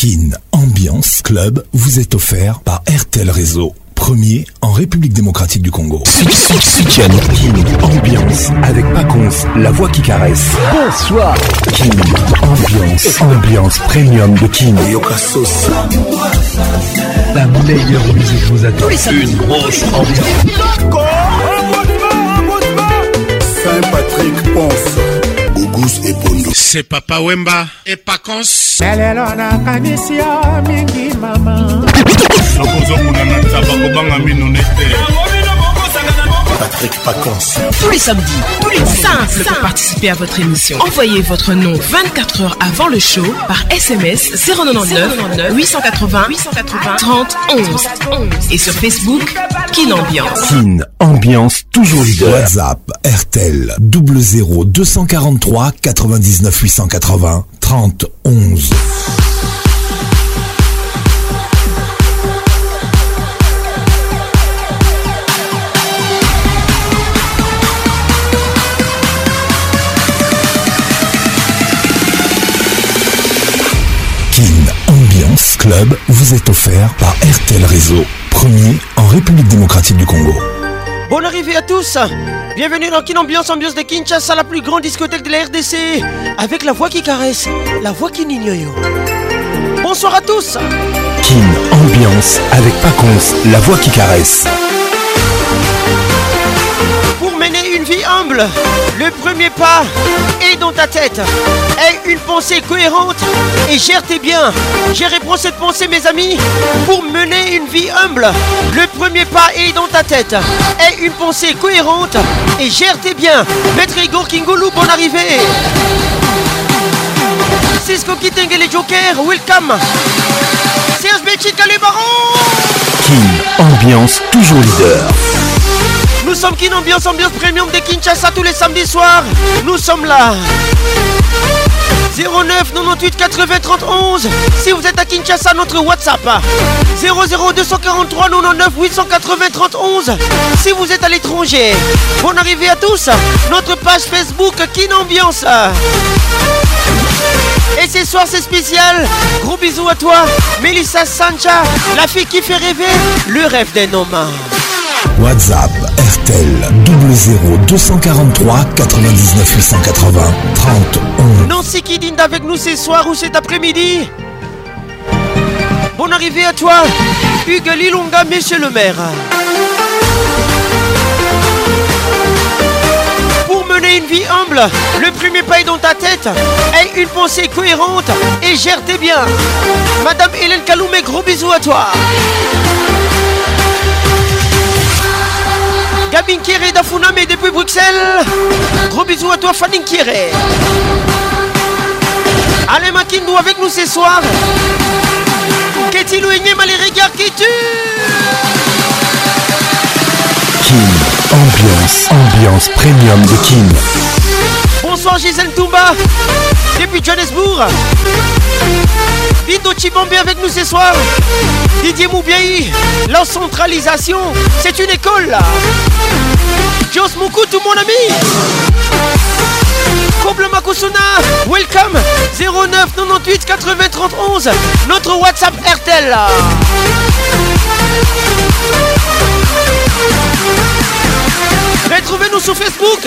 Kin Ambiance Club vous est offert par RTL Réseau, premier en République démocratique du Congo. Kin Ambiance avec Paconce, la voix qui caresse. Bonsoir. Kin Ambiance, ambiance premium de Kin. La meilleure musique vous attend. Une grosse ambiance. Saint-Patrick Ponce. Agus Epondo. C'est Papa Wemba et Pacons. lelo nakanisi yo mingi mama nakozokuna na ntaba kobanga mino ne te Patrick Paconce. Tous les samedis, plus les pour participer à votre émission. Envoyez votre nom 24 heures avant le show par SMS 099 880 880 30 11 et sur Facebook Kin Ambiance. Kin Ambiance toujours leader. WhatsApp RTL 243 99 880 30 11. Club vous est offert par RTL Réseau, premier en République démocratique du Congo. Bonne arrivée à tous Bienvenue dans Kin Ambiance, ambiance de Kinshasa, la plus grande discothèque de la RDC, avec la voix qui caresse, la voix qui n'ignore. Bonsoir à tous Kin Ambiance avec Paconce, la voix qui caresse mener une vie humble, le premier pas est dans ta tête. Aie une pensée cohérente et gère tes biens. J'ai à cette pensée, mes amis, pour mener une vie humble. Le premier pas est dans ta tête. Aie une pensée cohérente et gère tes biens. Maître Igor Kingoulou, bonne arrivée. Cisco Kitengele, Jokers, welcome. Serge les barons. King, ambiance, toujours leader. Nous sommes Kinambiance, Ambiance, premium de Kinshasa tous les samedis soirs. Nous sommes là. 09 98 80 31 Si vous êtes à Kinshasa, notre WhatsApp 00 243 99 880 31 Si vous êtes à l'étranger, bonne arrivée à tous Notre page Facebook Kinambiance et ce soir c'est spécial, gros bisous à toi, Melissa Sancha, la fille qui fait rêver le rêve des homme. WhatsApp RTL 00243 99 880 30 Nancy qui dîne avec nous ce soir ou cet après-midi. Bon arrivée à toi, Hugues Lilonga, monsieur le maire. Pour mener une vie humble, le premier pas est dans ta tête. Aie une pensée cohérente et gère tes biens. Madame Hélène Kaloumé, gros bisous à toi. Gabin Kéré d'Afuname depuis Bruxelles. Gros bisous à toi, Fanny Kéré. Allez, Makindou avec nous ce soir. Qu'est-il ou à les regards qui tuent Kim, ambiance, ambiance premium de Kim. Bonsoir Gisèle Toumba depuis Johannesburg. Vito Chibambi avec nous ce soir. Didier Moubiaï, la centralisation, c'est une école là. Jos tout mon ami. Koble Makusuna, welcome 09 98 80 11, notre WhatsApp RTL Retrouvez-nous sur Facebook.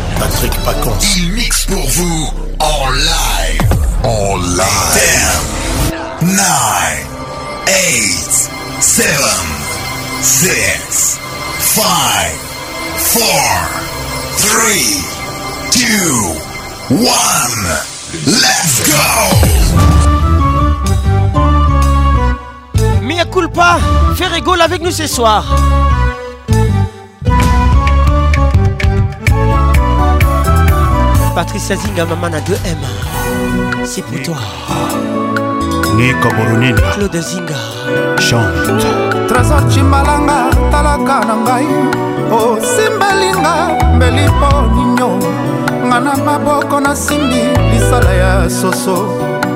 Patrick Pacons. Il mixe pour vous en live. En live. 10, 9, 8, 7, 6, 5, 4, 3, 2, 1. Let's go! Mia culpa, fais rigole avec nous ce soir. Patricia Zinga, maman à 2M. C'est pour toi. Nico Boronine. Claude Zinga. Chante. Trésor Chimalanga, Talaka Nangai. Oh, Simbalinga, Belipo Nino. Ngana maboko na simbi lisala ya soso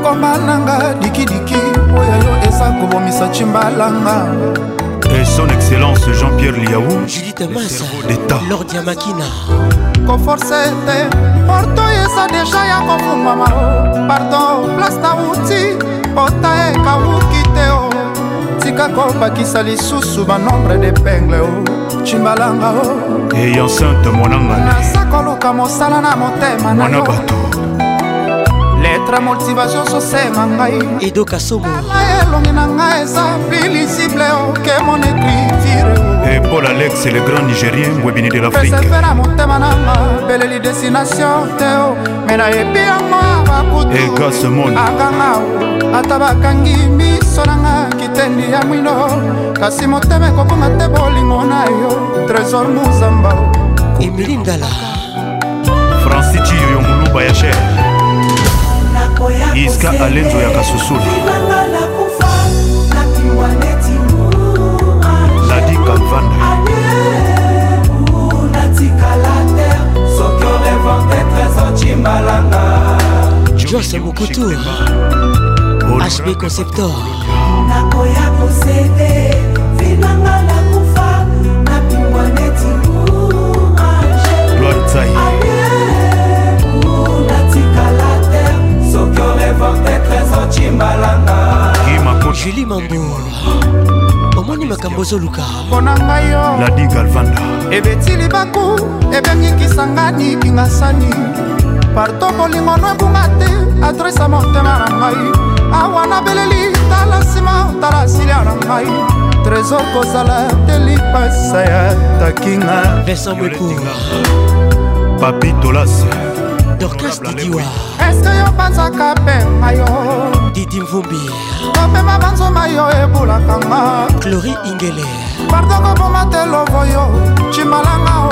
koma nanga dikidiki oyo yo eza kobomisa chimbalanga et son excellence Jean-Pierre Liaou Judith Massa d'État Lord Yamakina koforse te porto eza deja ya kofungwama pardon place nauti ota ekawuki te o tika kobakisa lisusu banombre de pengle o cimbalanga o eyansante monanga naza koluka mosala na motema na yo petra motivation sosema ngai edokasomala elongi na ngai eza pilisible oke mon écriture eh, paul alex le grand nigérien webini de l'afriqepesepela motema nanga beleli destination teo me nayebi yango ya bakutu eh, akanga ata bakangi miso nanga kitendi ya mwino kasi motema ekobonga te bolingo na yo trésor muzamba emili ndala franci ciyo yo muluba ya chere iska alenzo ya kasusulu nadi kanvanda Joyce Mokotour HB Conceptor nakoya kosede vinanga nakufa napimwa neti gloire tai porte trésor cimbalanga julie mambo omoni makambo ozoluka mpona ngai yo ladi galvanda ebeti libaku ebengikisanga nikinga sani parto bolingo no ebunga te adresa motema na ngai awa nabeleli tala nsima tala silia na ngai trésor kozala te lipasa ya takinga vesamweku papitolasi dorcas didiwa eske yo banzaka pema yo didi mvumbi kopema banzoma yo ebulaka nga clori ingele pardo koboma te lovo yo cimalanga o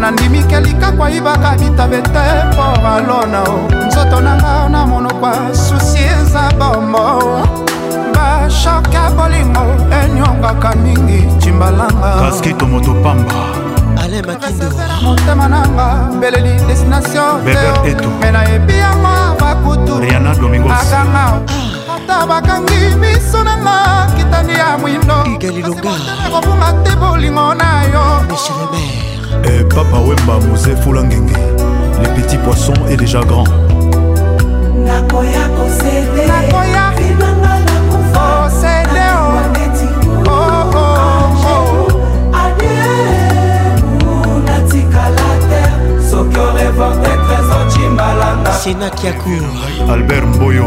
nandimike likakwa yibaka bitabe te mpo balona o nzoto na nga na monokwa susi eza bombo bashoke ya bolingo enyongaka mingi cimbalanga kaski tomoto pamba alain makindomotema nanga mbeleli destinationme nayebi yango bakutuakanga ah, ata bakangi miso nanga kitani ya mwindokobunga te bolingo na yo eh, papa wemba mose fula ngenge les petits poissons et déjà grand nakoya kosele nakoya sénat qui accourt albert mboyo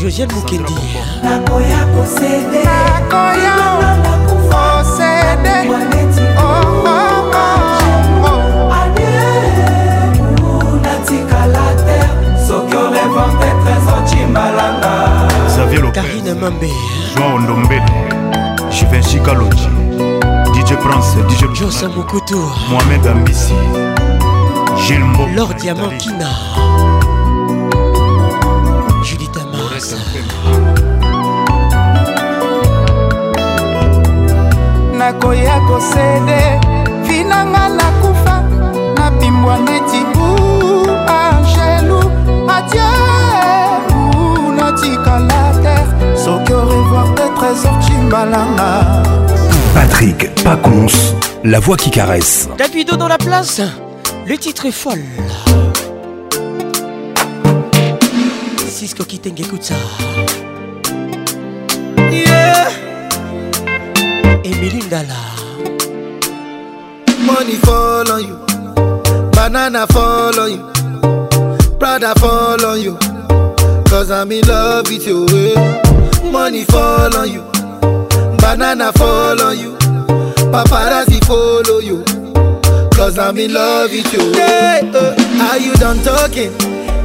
josiane mokendi nakoya posede nakoya posede oh, oh, oh, adeu natikala te soki orevante trésor cimbalanga xavier lokarine mambe joan ondombele juvenci kalonji dj prince dj josa mokutu mohamed ambisi Lord Diamant Kina Judith Amas nakoya kosede vinanga nakufa nabimbwa neti u Angelou, adieu la te soki revoir te trésor malama Patrick Pacons, la voix qui caresse. Davido dans la place le titre est folle. Cisco Kiteng, écoute ça. Yeah. Melinda Ndala. Money fall on you. Banana fall on you. Prada fall on you. Cause I'm in love with you. Money fall on you. Banana fall on you. Paparazzi follow you. Cause I'm in love with you. Yeah, oh, uh, are you done talking?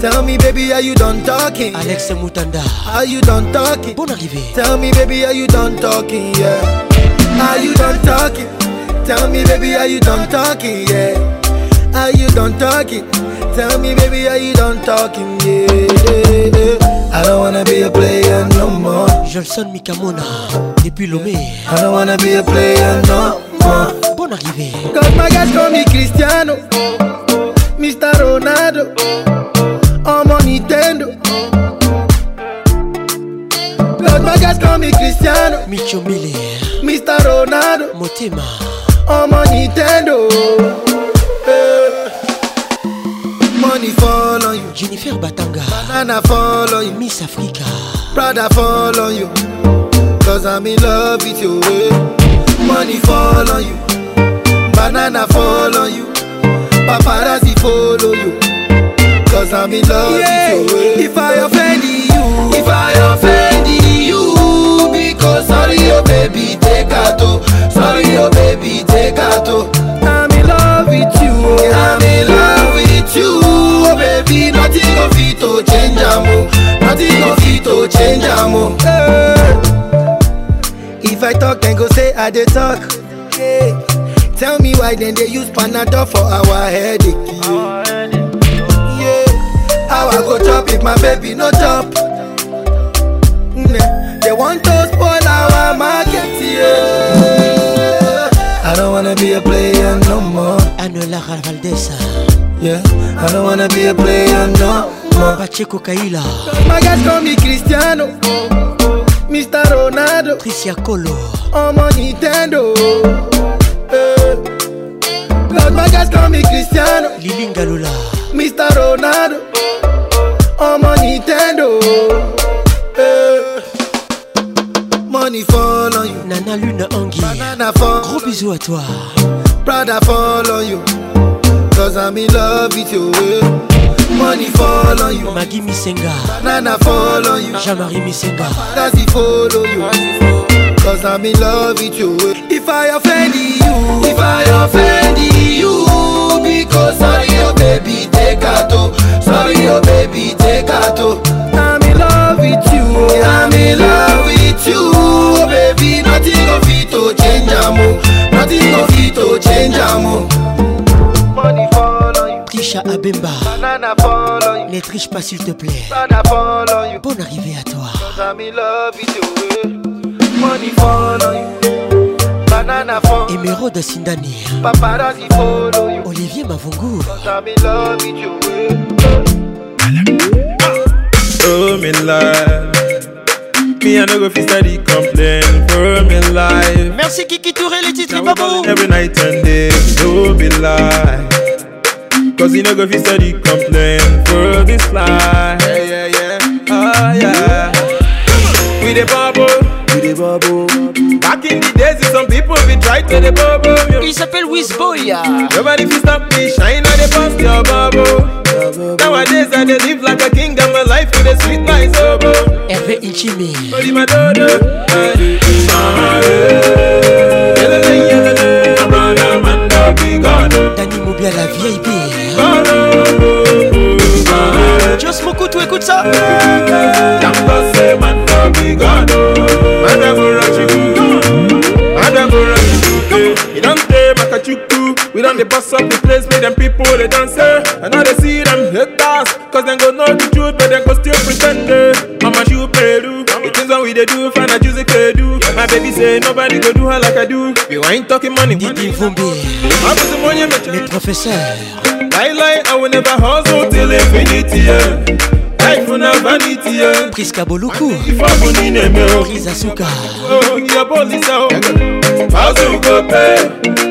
Tell me, baby, are you done talking? Alex Mutanda. Are you done talking? Bon arrivée. Tell me, baby, are you done talking? Yeah. Are you done talking? Tell me, baby, are you done talking? Yeah. Are you done talking? Tell me, baby, are you done talking? Yeah. I don't wanna be a player no more. Johnson Mikamona, depuis Lomé. I don't wanna be a player no more. mon arrivée. Comme Magas, comme Cristiano, Mr. Ronaldo, en mon Nintendo. Comme Magas, comme Cristiano, Micho Miller, Mr. Ronaldo, Motema, en mon Nintendo. Eh, money fall on you. Jennifer Batanga. Banana fall on you. Miss Africa. Prada fall on you. Cause I'm in love with you. Eh. Money fall on you. banana follow you paparazzi follow you cause i'm in love yeah. with you if i offend you if i offend you because sorry oh baby take out oh sorry oh baby take out oh i'm in love with you i'm in love with you oh baby nothing go fit to change am oh nothing go fit to change am oh eh. hey. if i talk dem go say i dey talk. Yeah. Tell me why then they use Panadol for our headache. Yeah, how I go chop if my baby no chop? Nah. They want to spoil our market. Yeah, I don't wanna be a player no more. Anola Valdesa. Yeah, I don't wanna be a player no more. Pacheco Kaila. My guys call me Cristiano. Mr. Ronaldo. Tricia Colo. Oh, my Nintendo. Magasin comme Cristiano Lili Mr. Ronaldo Oh mon Nintendo eh. Money fall on you Nana Luna Anguille Gros bisous à toi Prada fall on you Cause I'm in love with you eh. Money fall on you Maggie Misenga Nana fall on you Jamari Misenga Does he follow you Cause I'm in love with you eh. If I offend you If I offend you you because sorry oh baby take out oh sorry oh baby take out oh I'm in love with you oh I'm in love with you oh baby nothing go fit to change am oh nothing go fit to change am oh money fall on you Tisha Abemba banana fall on you ne triche pas s'il te plaît banana fall on you bonne arrivée à toi cause I'm in love with you eh. money fall on you banana de Emeraude Sindani Olivier Mavungu Oh my life Me and no go complain For me life Merci Kiki Touré les titres Babo Every night and day Oh me life Cause you no go fit study complain For this life Yeah yeah yeah Oh yeah We the babou, We the babou. Back in the days, some people be try to the bubble. Il s'appelle Wizboya. Nobody if you stop me, shine on the bust your bubble. Nowadays I dey live like a king, and my life with a sweet like sobo. Hervé Inchimi. Holy my dodo. Dani Mobi à la VIP. Just Mokutu, écoute ça. Just Mokutu, écoute ça. We done the boss up the place, make them people they dance eh? And now they see them haters Cause they go know the truth, but they go still pretend eh? Mama shoot peru The things that we they do, find a juicy they do My baby say nobody go do her like I do We ain't talking money Didi Vumbi Le professor. Lie light, I will never hustle till infinity yeah. life na vanity ye eh. priska boluku eh, oh. risa suka oh,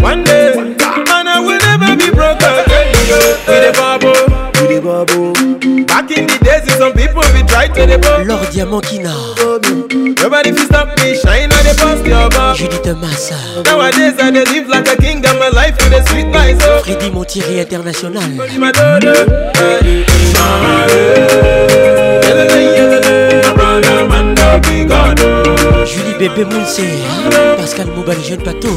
One day, man, I will never be broke again. We the bubble, we the bubble. Back in the days, some people we try to the bump. Lord Diamantino. Nobody fi stop me, shine on the bus, your bump. Judith Massa. Nowadays I just live like a king, and my life with a sweet life. So. Oh. Freddy Montieri International. Julie Bébé Mounse, Pascal Moubal, jeune bateau.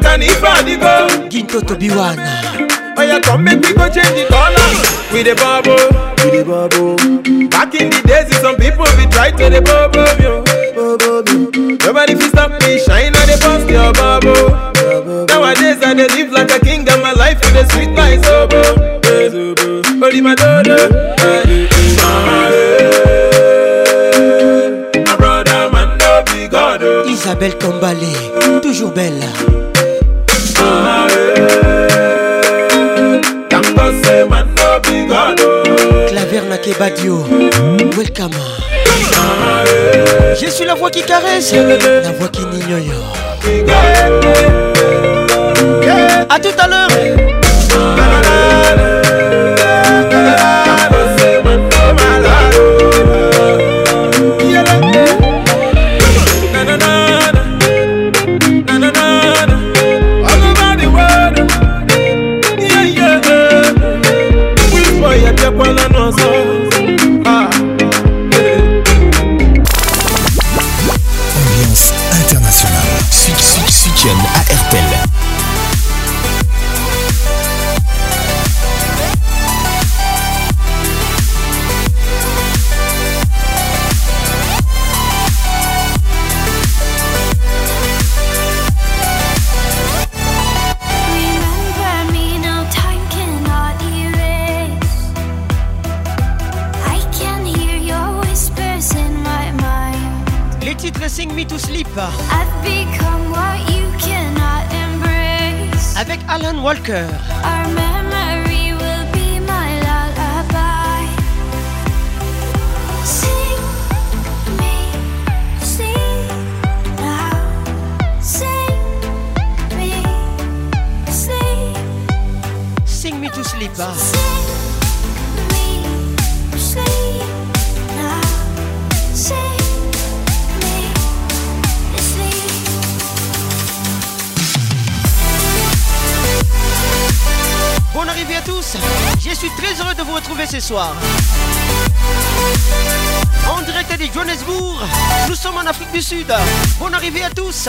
Tanifa the go. Ginto to be yeah, come make me go change the color. With the bubble, with the bubble. Back in the days, some people try to the bubble, Nobody stop me, shine on the bubble. Nowadays I live like a king, and my life a sweet like sobo. my daughter. Oh. Isabelle Tombale, toujours belle. Claver Nakebadio, welcome. Je suis la voix qui caresse, la voix qui n'ignore. A tout à l'heure. I've become what you cannot embrace. Avec Alan Walker. Our ce soir. En direct de Johannesburg, nous sommes en Afrique du Sud. Bonne arrivée à tous.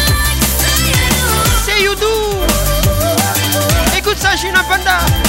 Imagina a banda!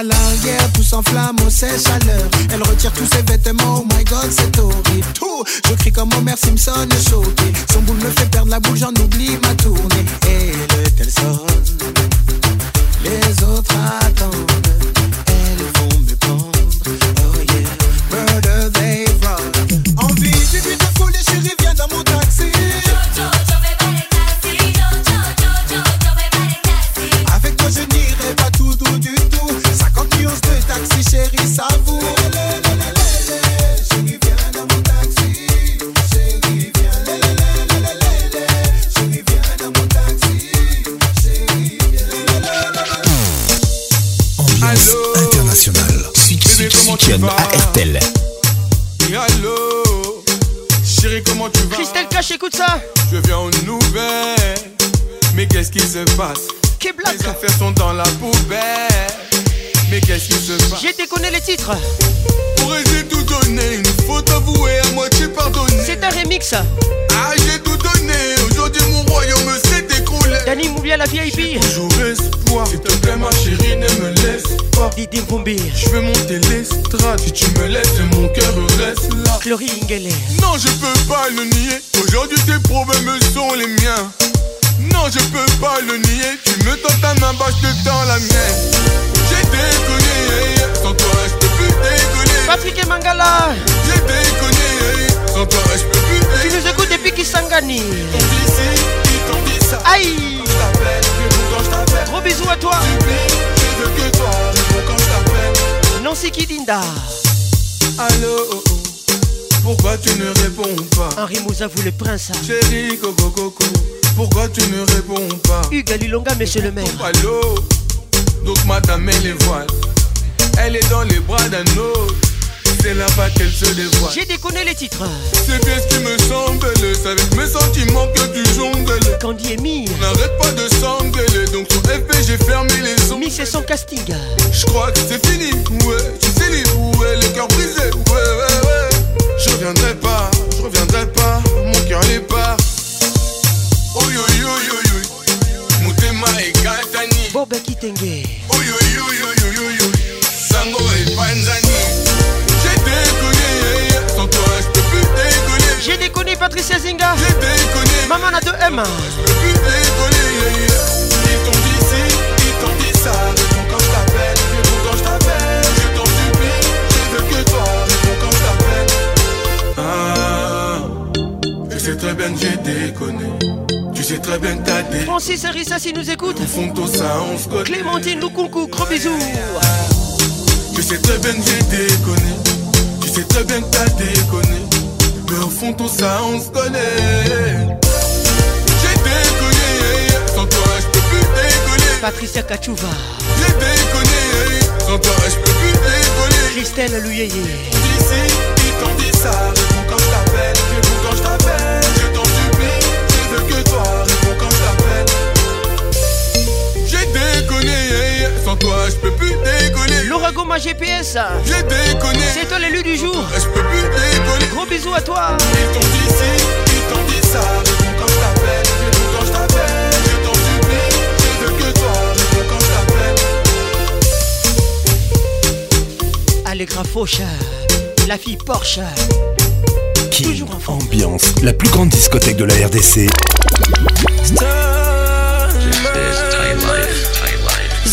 À l'arrière, tout s'enflamme, au ses chaleur. Elle retire tous ses vêtements, oh my god, c'est horrible. Tout, je crie comme Homer Simpson, choqué. Son boule me fait perdre la boule, j'en oublie ma tournée. Et le tel sonne, les autres attendent. à Estelle. Allô, chérie, comment tu vas Christelle Cash, écoute ça. Je viens en nouvelle mais qu'est-ce qui se passe Les affaires sont dans la poubelle. Mais qu'est-ce qui se passe J'ai déconné les titres. Pour j'ai tout donner une faute avouée à moitié pardonné. C'est un remix. Ah, j'ai tout donné, aujourd'hui mon royaume s'est écroulé. Dani bien la vieille fille. Toujours espoir, s'il te plaît, ma chérie, ne me laisse pas. Didi Je veux monter l'estrade, si tu me laisses, mon cœur reste là. Chlorine Non, je peux pas le nier, aujourd'hui tes problèmes sont les miens. Non, je peux pas le nier, tu me tentes un main, de je la mienne. Patrick et Mangala, je peux Tu nous écoutes depuis Kisangani. Aïe. Gros bisous à toi. Nancy Kidinda. Allô, oh, oh. pourquoi tu ne réponds pas Henri Moussa, vous le prince. Chéri, coco, coco, pourquoi tu ne réponds pas Hugues Alilonga, monsieur le maire. Allô donc madame met les voiles. Elle est dans les bras d'un autre, c'est là-bas qu'elle se dévoile. J'ai déconné les titres. C'est bien ce qui me semble, c'est avec mes sentiments que tu jongles. Candy et mis On n'arrête pas de s'engueuler donc sur FP j'ai fermé les ongles. Mais c'est son casting. Je crois que c'est fini, ouais. Tu sais, les ouais, le cœur brisé, ouais, ouais, ouais. Je reviendrai pas, je reviendrai pas, mon cœur n'est pas. Oh E J'ai déconné Patricia Zinga Maman a deux m Ils t'ont dit ça j'ai déconné. Tu sais très bien que t'as des. Francis Arissa, si nous écoute. Ils tout ça, on se connaît. Clémentine Loukoukou, gros bisous. Tu sais très bien que j'ai déconné. Tu sais très bien que t'as déconné. Mais au fond, tout ça, on se connaît. J'ai déconné, sans toi, je peux plus déconner Patricia Kachouva. J'ai déconné, sans toi, je peux plus déconner Christelle Louyeye. D'ici, dit ça, réponds toi, je peux plus décoller. L'Orago ma GPS. J'ai déconné. C'est toi l'élu du jour. Je peux plus déconner. Gros bisous à toi. Ils t'ont dit ci, ils t'ont dit ça. quand je t'appelle, quand je t'appelle. t'en supplie, de que toi. quand je Allegra la fille Porsche. Qui Toujours en Ambiance, la plus grande discothèque de la RDC.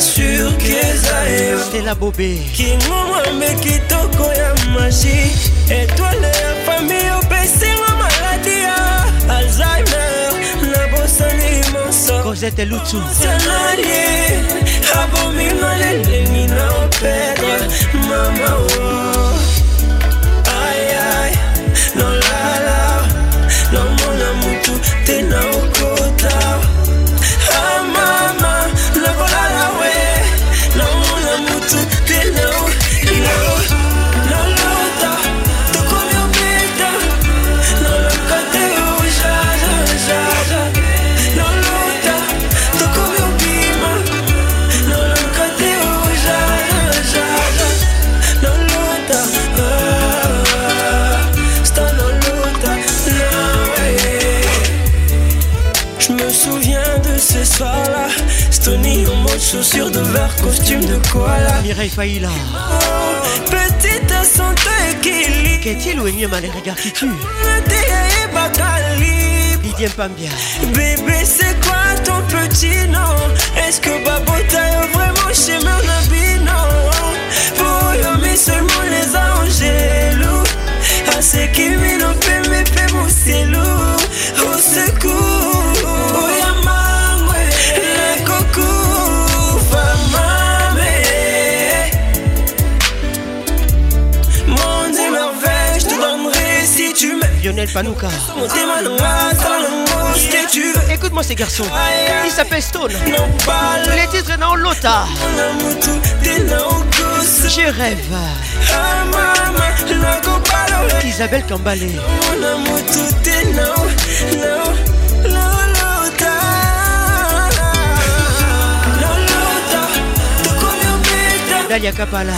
sur kezayo stela bobe kingomwambe kitoko ya magi etwale ya fami opesingo maladi ya alzheimer na bosani monsocosete lutuanalie abominga lelemi na opere mama o oh. costume de koala. Mireille Faïla. petite à son équilibre. Qu'est-il ou est il mal les regards qui vient pas bien. Bébé, c'est quoi ton petit nom Est-ce que Babota est vraiment chez mon ami Non. Pour Yomi seulement les anges À ceux qui m'ont fait, me fait mon cellou. Au secours. Lionel Écoute-moi ces garçons. Il s'appelle Stone. Les titres dans Lota. Je rêve. Isabelle Kambalé. Dalia Kapala.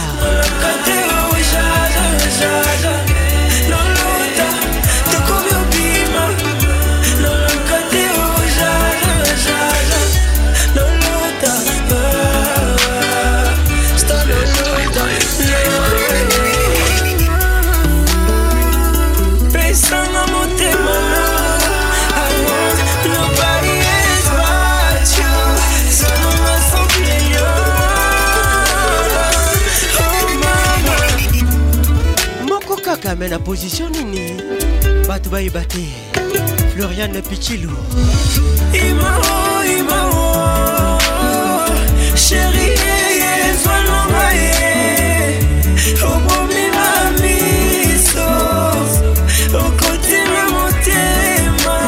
ame na position nini bato bayeba te florian pichilo imao imao sheri ezwalonga ye obomi na miso okotima motema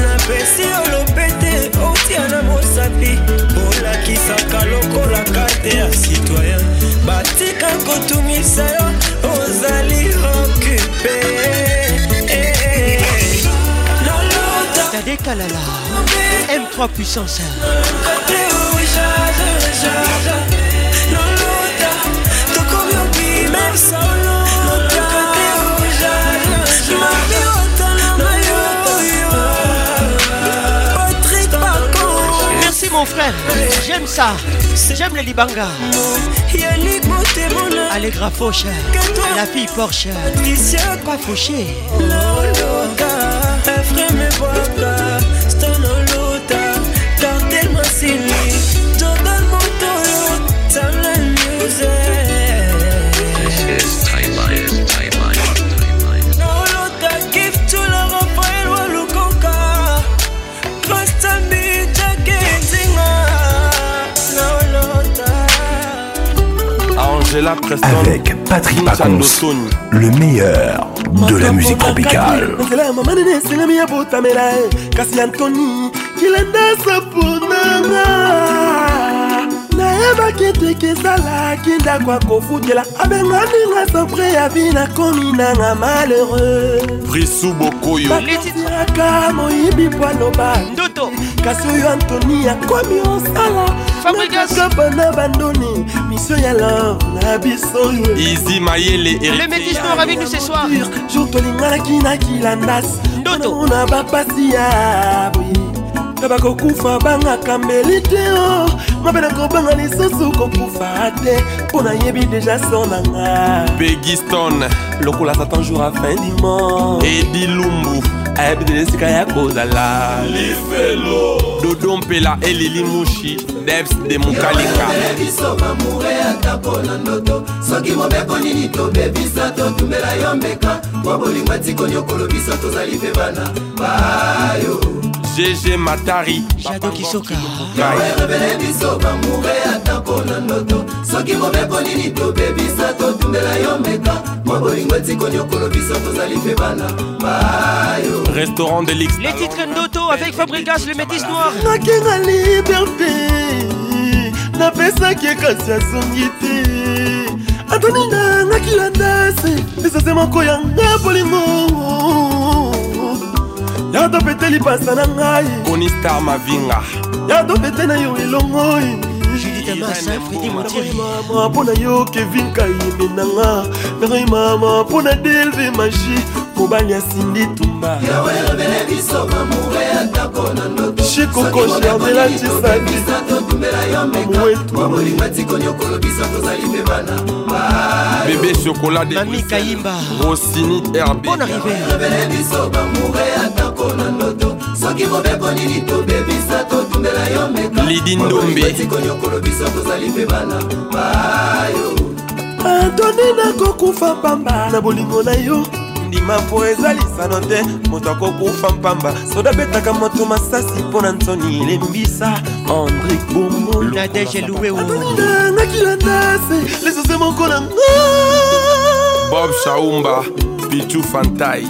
napesi olobe te otia na mosapi bolakisaka lokolaka te ya citoyen batika kotumisa yo M3 puissance Merci mon frère, j'aime ça, j'aime les Libanga. Allégra Fauche, la fille Porsche, pas fauchée. avec Patrick Pacons, le meilleur de la musique tropicale. kasi oyo antoni akomi osala nakaka bana bandoni misio ya love na biso izi mayele jour tolinganaki na kilandasi ndotomona bapasi ya boye nga bakokufa bangaka mbeli te o oh. nga mpe nakobanga lisusu kokufa te mpo nayebi deja so na nga begiston lokola satan jour afin dimor edi lumbu ayebiseli esika ya kozala lifelo dodo mpela elili mushi debs de mokalinga biso bamure atako na ndoto soki mobeko nini tobebisa totumbela yo mbeka mpo bolingo atikoni okolo biso tozali mpe bana bayo gg matari jado kisoka rebele biso bamure ata mpona ndoto soki mobeko nini tobebisa totundela yo mbeka mwa bolingo etikoni okolo biso tozali mpe bana mayo restaurant de lix les titres ndoto avec fabrigas le métis noir nakenga liberté napesaki kasi azongi te ata nini nangaki landase ezazemoko yanga bolingo ya topete lipasa na ngai bonistar mavinga ya topete na yo elongoi mama mpo na yo kevin kayembe nanga ngai mama mpo na delve magi mobali asindi tumba bebe chokola de rosini herbe moko na ndoto soki mobeko nini tobebisa totumbela yo mbekalikonyokolo biso kozali mpe bana bayo antoni nakokufa pamba na bolingo na yo ndima mpo eza lisano te moto akokufa mpamba soda betaka moto masasi mpo na nsoni elembisa andrik bongoangakilanaase lesose moko na bob saumba pitu fantai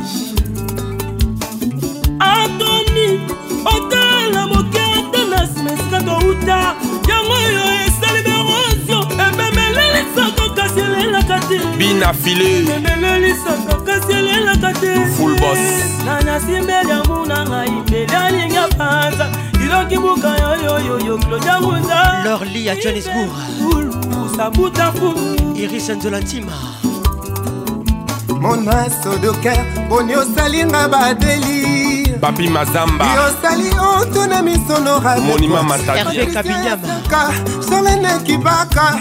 ekouta yango oyo esali berosio ememelelesaka kasi elelaka te bina file ememelelesaka kasi elelaka te na nasimbeli yangu na ngai mbeli alinga panza iloki buka yoyoyoyo klodangunza lorli ya johannesburg sabutafu iris nzolantima mon maso de ker poni osalinga badeli papi mazamba yosali oto na misonoramonima matabinyama solene kibaka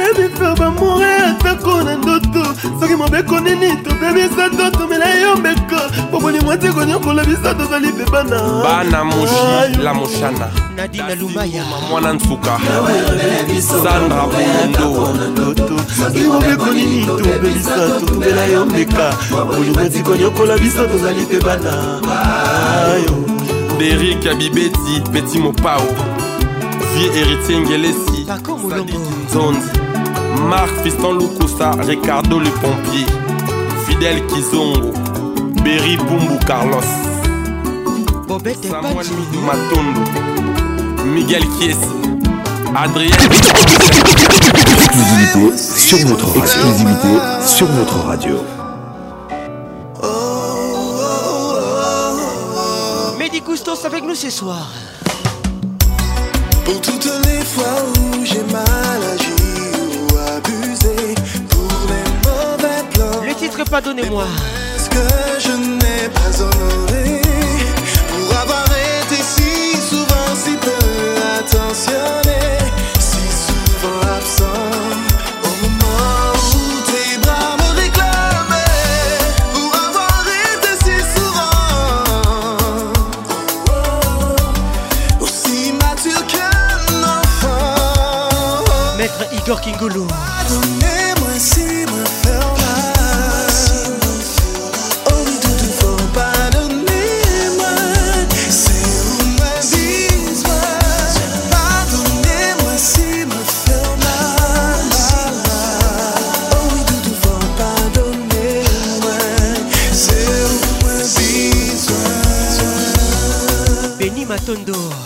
faire bamoure atako na ndoto soki mobeko nini tobebisa to tomela yo mbeko po bolingo atiko nyokola biso tozali mpe bana bana moshi ah, la moshana nadina lumaya mwana nsuka ah, sandra bondo soki mobeko nini tobebisa to tomela yo mbeka bolingo atiko nyokola biso tozali mpe bana derik ya bibeti peti mopao vie héritier ngelesi zonzi Marc Fiston Lukusa, Ricardo le pompier, Fidel Kizongo, Berry Bumbu Carlos, Bobette Samuel Midou Matondo, Miguel Kies, Adrien. Exclusivité sur notre exclusivité sur radio. Mehdi avec nous ce soir. Pour toutes les fois où j'ai mal jouer, pas moi Est-ce que je n'ai pas honoré Pour avoir été si souvent si peu attentionné Si souvent absent Au moment où tes bras me réclamaient Pour avoir été si souvent Aussi mature qu'un enfant Maître Igor Kingoulou 돈도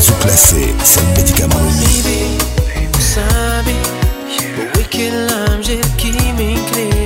Sous classé, c'est le médicament unique. Sabe, o que l'âme j'ai qui m'incline.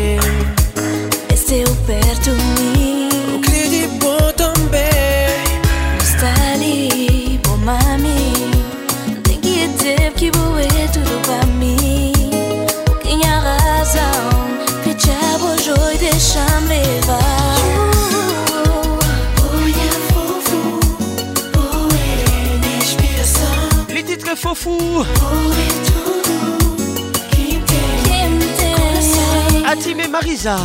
Atime Marisa et Marisa.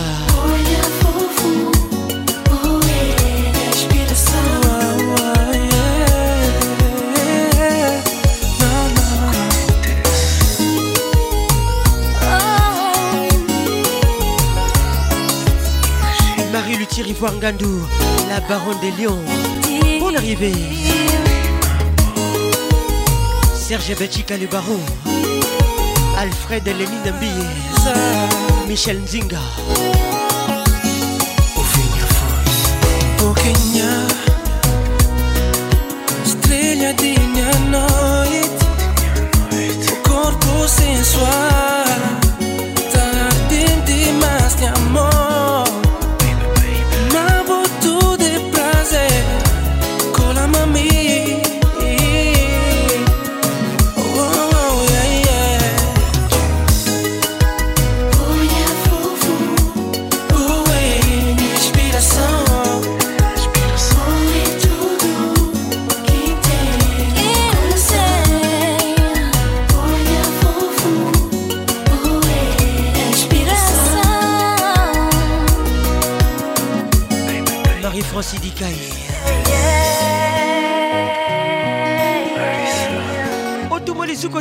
Marie-Luthier Ivoire Gandou, la baronne des lions. Bonne arrivée. Serge Betchika Lubaro Alfred Lénine Dambi Michel Nzinga Au Kenya Estrella de minha noite corpo sensual Tá ardente mais de amor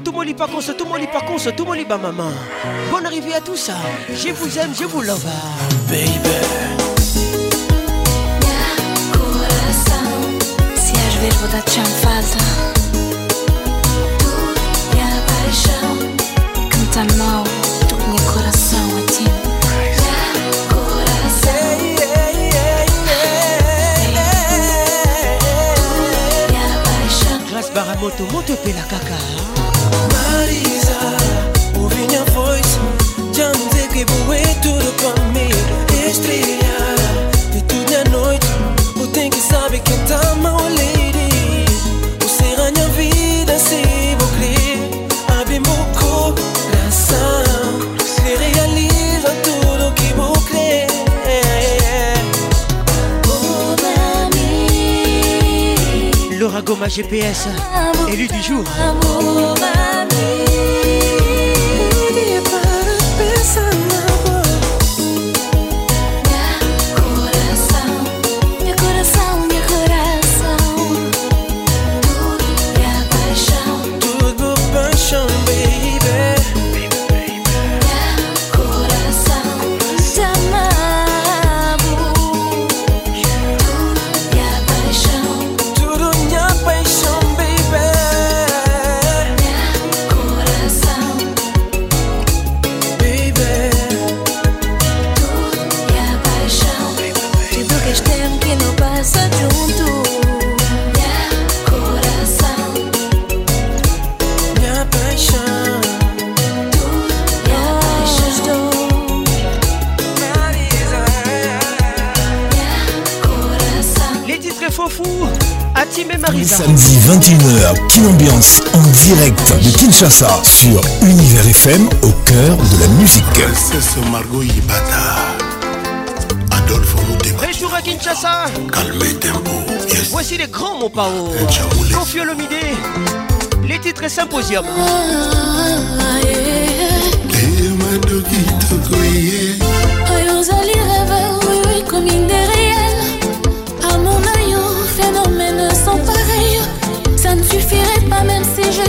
Tout tomoli pas tout se tomoli pas tout tout mon pas maman. Bonne arrivée à tout ça. Hein. Je vous aime, je vous love. Hein. Baby. si falta Tu paixão Tu coração Baramoto la caca hein. somebody Goma GPS, élu du jour. 21h, Kinambiance en direct de Kinshasa sur Univers FM au cœur de la musique. Princesse Yibata, Adolfo à Kinshasa. Calmez tempo. Voici les grands mots Pao. Confio Les titres et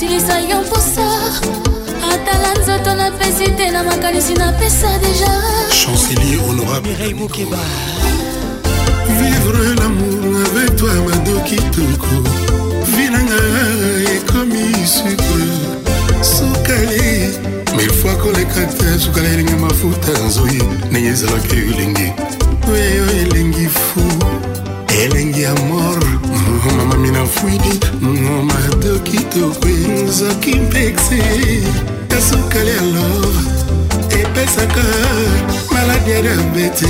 nasilisa yo mposa atala nzoto napesi te na makanisi napesa deja chancelier honorable mokeba vivre lamour avec toi madokitoko vinanga ekomi sukre sukali mille fois koleka te sukala elingi mafuta nzoi ndenge ezalaki elengi oyo elengi fu elengi ya mort mamami na fwidi madoki tokwe nzoki mpekse kasukali alor epesaka maladi ya diabete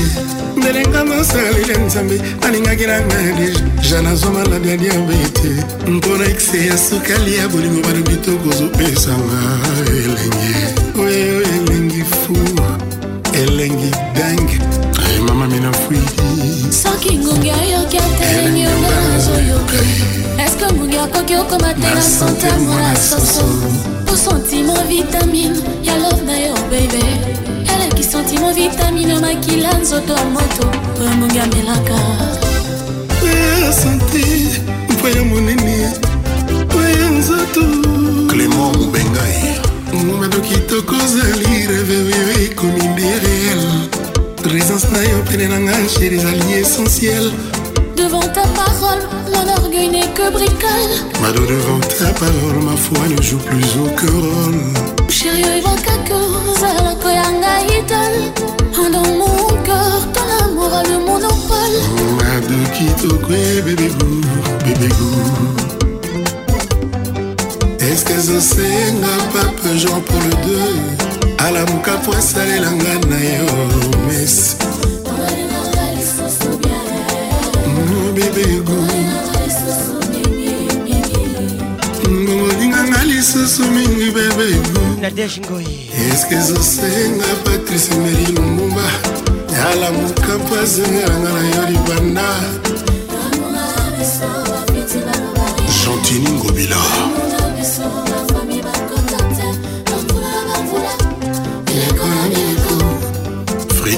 ndelenga mosalile nzambe alingaki na ngade janazwa maladi ya diabete mpona ekse ya sukali ya bolingo balobi tokozopesanga elenge oyo elengi fu elengi dange mamamamamami na fui soki ngungi ayoki atelemi onga nazoyoka eske ngungi akoki okoma te na santamo na soso po sentimo vitamine ya love na yo bebe eleki sentimo vitamine makila nzoto ya moto oyo ngungi amelaka sante mpo ya monene mpo ya nzoto clément mobengai momado kitoko ozali reveve ekomi nde réel présence na yo pene na ngai chéri alliés essentiels devant ta parole mon orgueil n'est que bricole mado devant ta parole ma foi ne joue plus aucun rôle chéri qu'à cause ozalaka la ngai idole dans mon cœur ton amour a le monopole mado bébé goût, bébé goût Est-ce que osent n'a pas peur pour le deux alamuka po asalela nga na yo mesi mobebego ngolinganga lisusu mingi bebego eske ezosenga patrice meri lumbumba alamuka po azengelanga na yo libanda jantini ngobila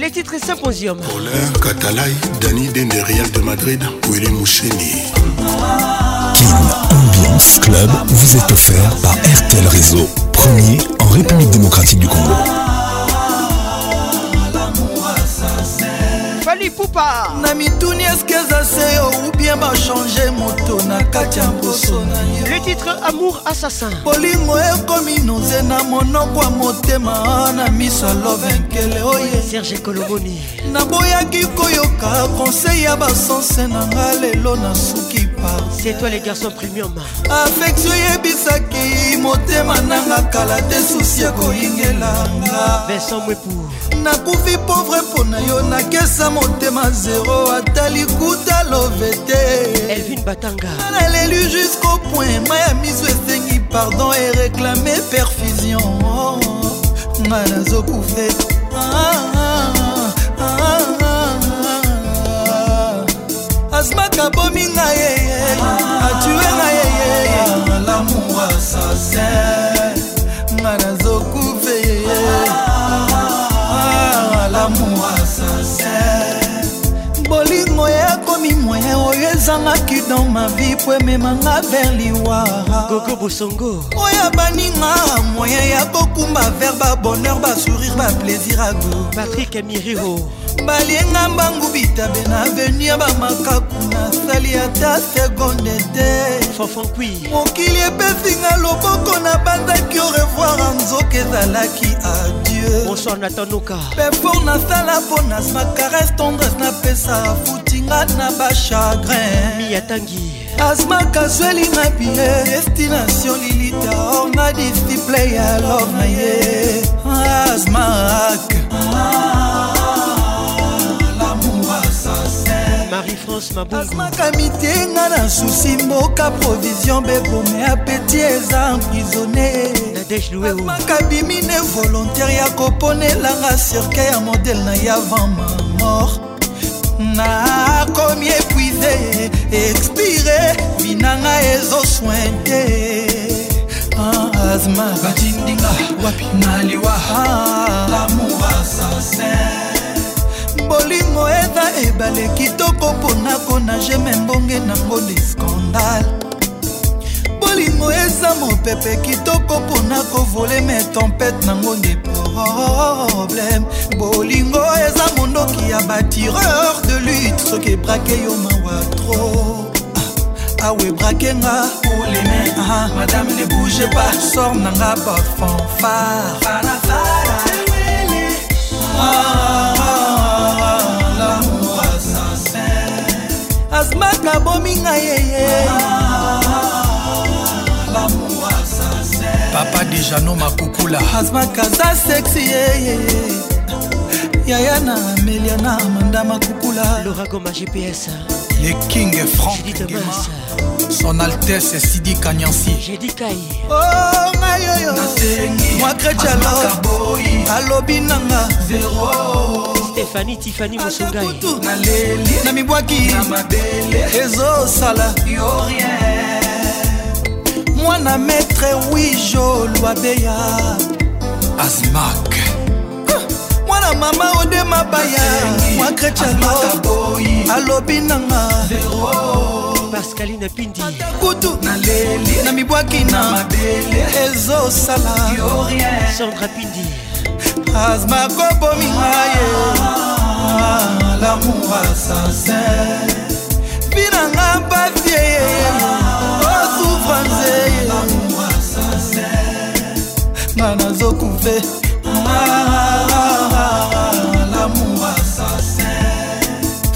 Les titres symposium. Colin Catalay, Dani de Madrid, Ambiance Club vous est offert par RTL Réseau, premier en République démocratique du Congo. kupa na mituni eske eza seyo oh, ubien bachange moto na kati ya mposo na ye le titre amour assassin bolingo ekomi noze na monoko ya motema na miso alovenkele oye oh, serge koloboni naboyaki koyoka konsei ya basanse na nga lelo nasuki c'est toi les garçons premium affection yebisaki motema nanga kala te susi ekoyingelanga vincent mwepour nakufi pauvre mpo na yo nakesa motema zero ata likuta love te elvin batanga naleli jusqu'au point ma ya miso esengi pardon e réclame perfusion nga nazokufe ah, ah, ah, asmaka bomi nga yeye atue nga yeye lamour assassin lamu assassin bolingo ekomi moyen oyo ezangaki dans ma vie po ememanga vers liwaragogo bosongo oyo baninga moyen ya kokumba vers babonheur basourire baplaisir ago patrik miriro balienga mbangu bitabe na avenir bamakaku nasali ata sekonde te mokili epesinga loboko nabandaki orevoir anzoka ezalaki adieupefor nasala mpo na sakares tendresse napesa futinga na bachagrin asma kazweli na bie destination lilita or na display ya love na ye asmak ah. carlos mabuazmakami te nga na susi mboka provision bebome apeti eza emprisonnemakabimi ne volontaire ya koponelanga cirke ya modele na yavan ma mort nakomi epuise expire binanga ezoswin te ah, azma batindinga wapi naliwa ah. lamour assassin bolingo eza ebale kitoko mpona konage me mbonge nango de skandale bolingo eza mopepe kitoko mpona kovole me tempete nango nde probleme bolingo eza mondoki ya batireur de lutte soki ebrake yo mawa tro ah, awe brakenga oleme madame ne bouge pas sor nanga bafanfare asmak abomi ngai yeye papa dejano makukula asmak aza sexi yeye yaya na amelia na amanda makukula loragoma gps le king frank son altesse sidi kanyansi oh ngai oyo mwa kretialo alobi nanga stéphanie tiffany mosongai na mibwaki ezosala mwana maître wijo lwabeya asmak mwana mama ode mabaya mwakrechalo alobi nanga pascaline pindi kutu na mibwaki na ezosala sandra pindi azma kobominga ye ah, lamour assassin mpinanga mpasi eyeye osufra nzeye nga nazokufe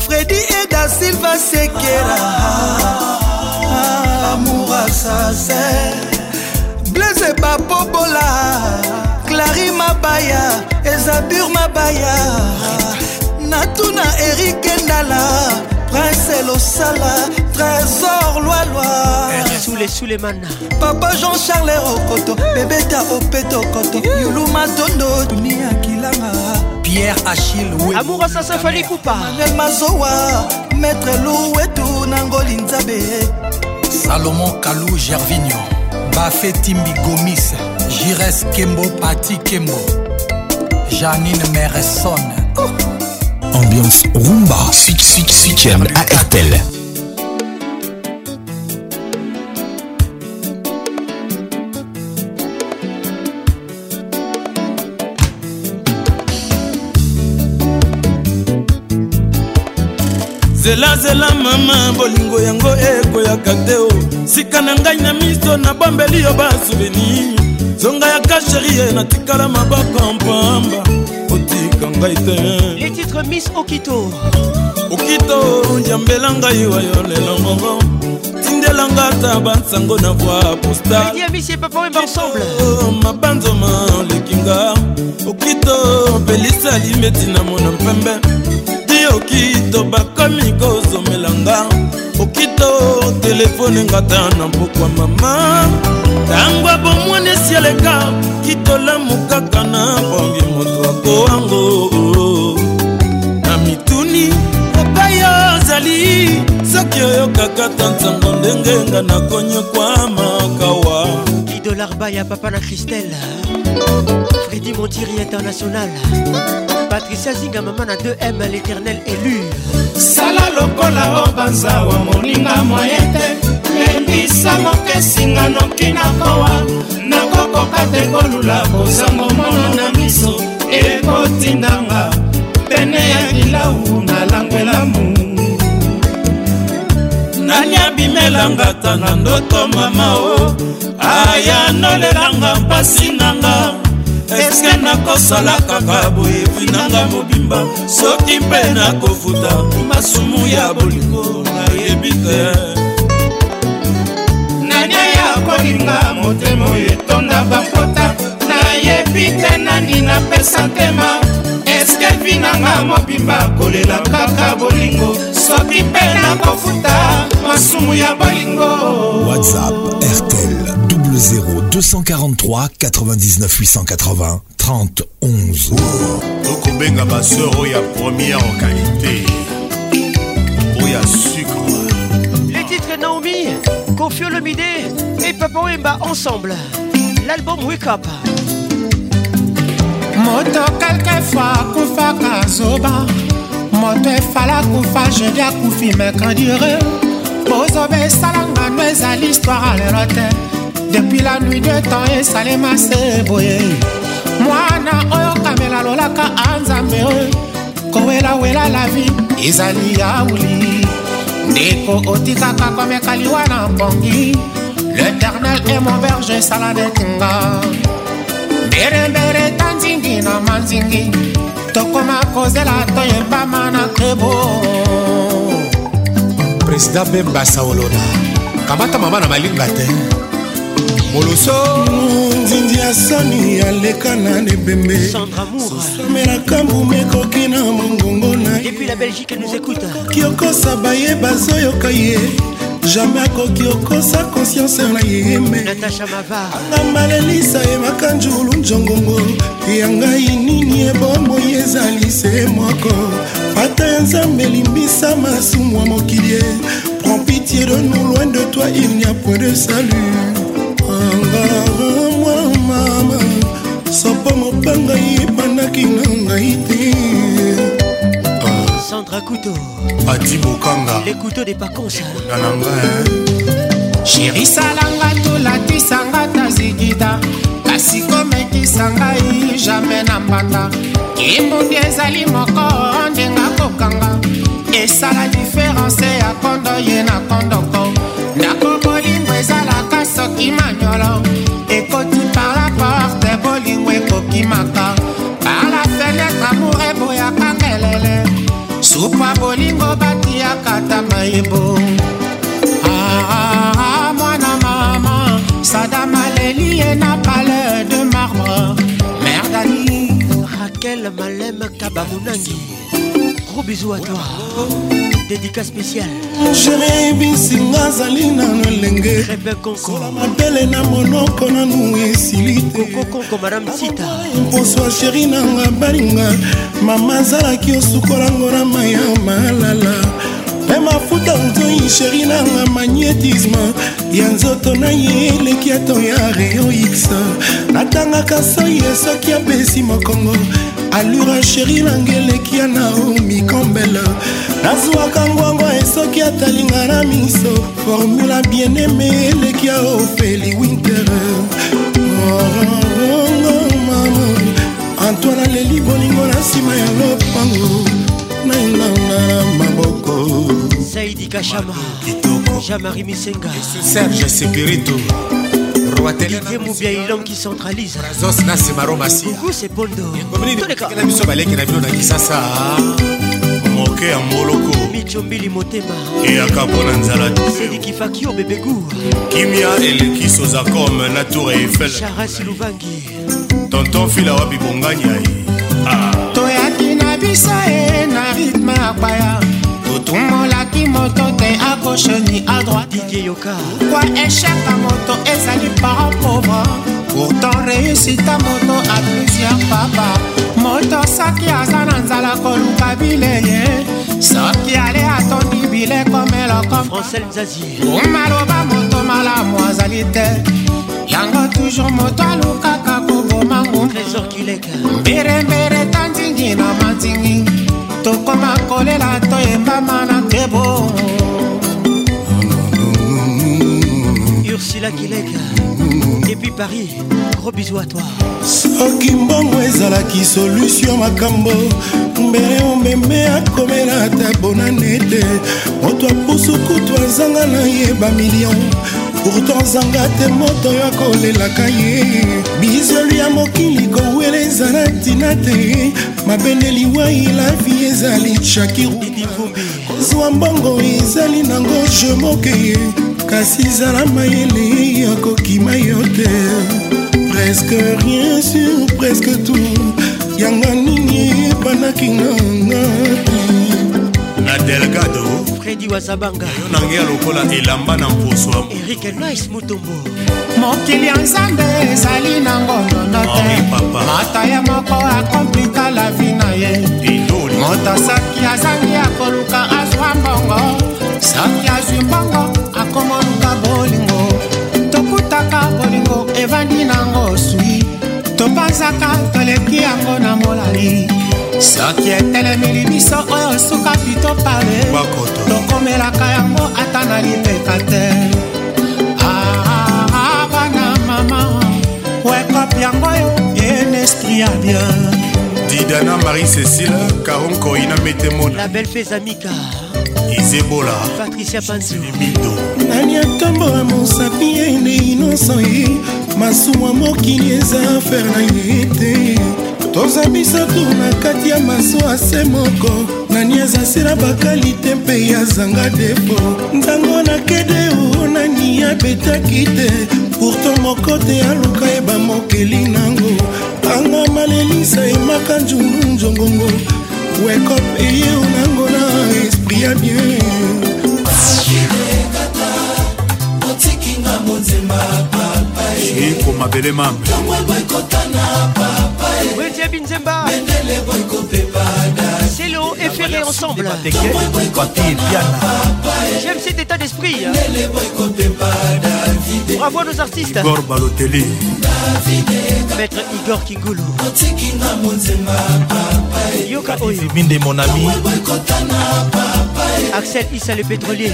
fredi eda silva sekera ah, lamour assassin blese bapobola bakari mabaya ezabur mabaya natuna erik endala prince losala trésor lwalwa sule sulemana papa jean charles rokoto bebeta opetokoto yulu matondo dunia kilanga pierre achille amour asasafali kupa manuel mazowa maître louwetu nangoli nzabe salomon kalou gervignon bafetimbi gomis Jires Kembo Pati Kembo Janine Meresson oh. Ambiance Rumba Fit Fit Fitchen à RTL zelazela mama bolingo yango ekoyaka te o sika na ngai na miso nabombeli yo basouvenir zonga ya kasherie eh, natikala mabapampamba otika ngai te les titres miss okito okito yambela ngai wayo lelo moko tindelanga ata bansango na voi postalmabanzoma olekinga okito pelisa limeti na mona mpembe di okito bakomi kozomelanga okito telefone ngata na mpokwa mama ntango bomwana esi eleka kitolamu kaka na bombi moto akoango na mituni epai ozali soki oyokaka ta ntango ndenge nga nakonyokwa makawa idolarba ya papa na christele fredi montiri international patricia zinga mama na 2m l'éternel élu sala lokola o banza wa moninga moye te yembisa mokesinga noki nakowa nakokoka te kolula kozango mono na miso ekotindanga pene ya kilau nalangwela mungu nalia bimelanga ta na ndoto mama o aya nolelanga mpasi nanga eske nakosola kaka boyebi nanga mobimba soki mpe nakofuta masumu ya bolingo nayebi te nakolinga motema oyo etonda bapota nayebi te nani napesa ntema eske vi nanga mobimba kolela kaka bolingo soki mpe nakofuta masumu ya bolingo whatsapp rtl 00243 99 880 30 11 okobenga baseur oyo ya première qualité oyo ya Confio Lomide et Papa Wemba ensemble. L'album Wake Up. moto kelquefois akufaka zoba moto efala kufa jedi akufi mekandire bozoba esalanga no ezali histoire lelo te depuis la nuit de temps esalema se boye mwana oyo kamela lolaka anzambe oyo kowelawela la vie ezali yauli ndeko otikaka komeka liwa na mpongi l'éternel e mon berge esaladetinga mberembere ta nzingi na manzingi tokoma kozela toyebama na kebo président bemba saolola kamata mama na malinga te moloso ndindi ya sani aleka na libembe sosamelaka mbuma ekoki na mongongo nayekoki okosa baye bazoyoka ye jamai akoki okosa konsiance na ye meanga malelisa yemaka njulu njongongo yangai nini ebomoi ezali se moko ata ya nzambe elimbisa masumu ya mokili e prends pitié de nous loin de toi il n'y a point de salut bangai ebandaki na ngai te ah. Sandra Couteau Adi Bokanga Les couteaux des Paconsa Nananga Chéri salanga tolatisanga tazigida kasi komekisa ngai eh, jamai na mbanda kimbundi ezali moko ndenga kokanga esala diference ya kondo ye na kondoko ndako bolingo ezalaka soki manyolo ekoti parla ekokimaka bala fenetre amour eboyaka ngelele supa bolingo batiaka ta mayebo ah, ah, ah, mwana mama sadam aleli ye na pale de marbre merdani rakel malem kabamunangi gros bisous à toi dédicat spécial jerebisinga azali nano elenge kola mabele na monoko nanu esili teposwa sheri nanga balinga mama azalaki osukolango na mai ya malala mpe mafuta ozoi sheri nanga magnétisme ya nzoto na ye eleki ato ya reox natangaka soi ye soki apesi mokongo alura sheri nanga eleki ya naomi kombele nazwaka ngwango esoki atalinga na miso formula bieneme eleki ya ofeli winter orongo mama antoine aleli bolingo na nsima ya lopango nainanga maboko zaidi kashama jamari misenga serge sekirito livier mobia elongi centralise razos na simaro masiagu sepondotoleka na biso baleki na bino na kisasa moke ya mboloko micombili motema eyaka mpo na nzala sedikifaki obebegu kimia eleki sozacom na tour eiffel charasi luvangi tonton fila wapi bongani ai ah. toyaki na biso e na rythme akwaya totomolaki moto te a gauche ni a droiteyoka pourkui échec ya moto ezali parent pauvre pourtant réussite ya moto a plusieurs papa moto soki aza na nzala koluka bileye soki ale atondi bileko melokomaloba moto malamu azali te yango toujours moto alukaka koboma ngumbu mbirembire tanzingi na manzingi tokoma kolela toyembama na tebo ursula kileka epuis paris robisou a toi soki mbongo ezalaki solutio makambo mbele omeme akomela ata bonane te moto apusukutu azanga na ye bamilio pourtant zanga te moto oyo akolelaka ye bizwelu ya mokili kowela ezala ntina te mabende liwai lavi ezali shakiru kozwa mbongo ezali nango je moke kasi zala mayele ya kokima yo te presque rien sur presque tout yanga nini epanaki nganga na delgado fredi wazabanga yo nange ya lokola elamba na mposo erike lois motombo mokili ya nzambe ezali na ngondono te mata ye moko akomplika la vi na ye moto soki azangi akoluka azwa mbongo soki azwi mbongo akomoluka bolingo tokutaka bolingo evandi nango topanzaka toleki yango na molali soki etelemeli biso oyo sukaki topale tokomelaka yango ata na lipeka te ah, ah, ah, bana mama wekope yango yo en esprit ya bien didana marie cécile caron corina metemona la belle fezamika izebola patricia panzimido nani atambola mosapi ene inosa ye masuwa mokili eza afere na ye te toza misato na kati ya maso ase moko nani azasila bakalite mpe yazanga depo ntango nakede o nani abetaki te pourtant moko te aluka yeba mokeli nango kanga malelisa emaka njulu njongongo wekop eyeu nango na esprit ya bien iko mabele mambe ensemble. J'aime cet état d'esprit. Bravo à nos artistes. Maître Igor Kigulu. Yoka Oyo. mon ami. Axel Issa le pétrolier.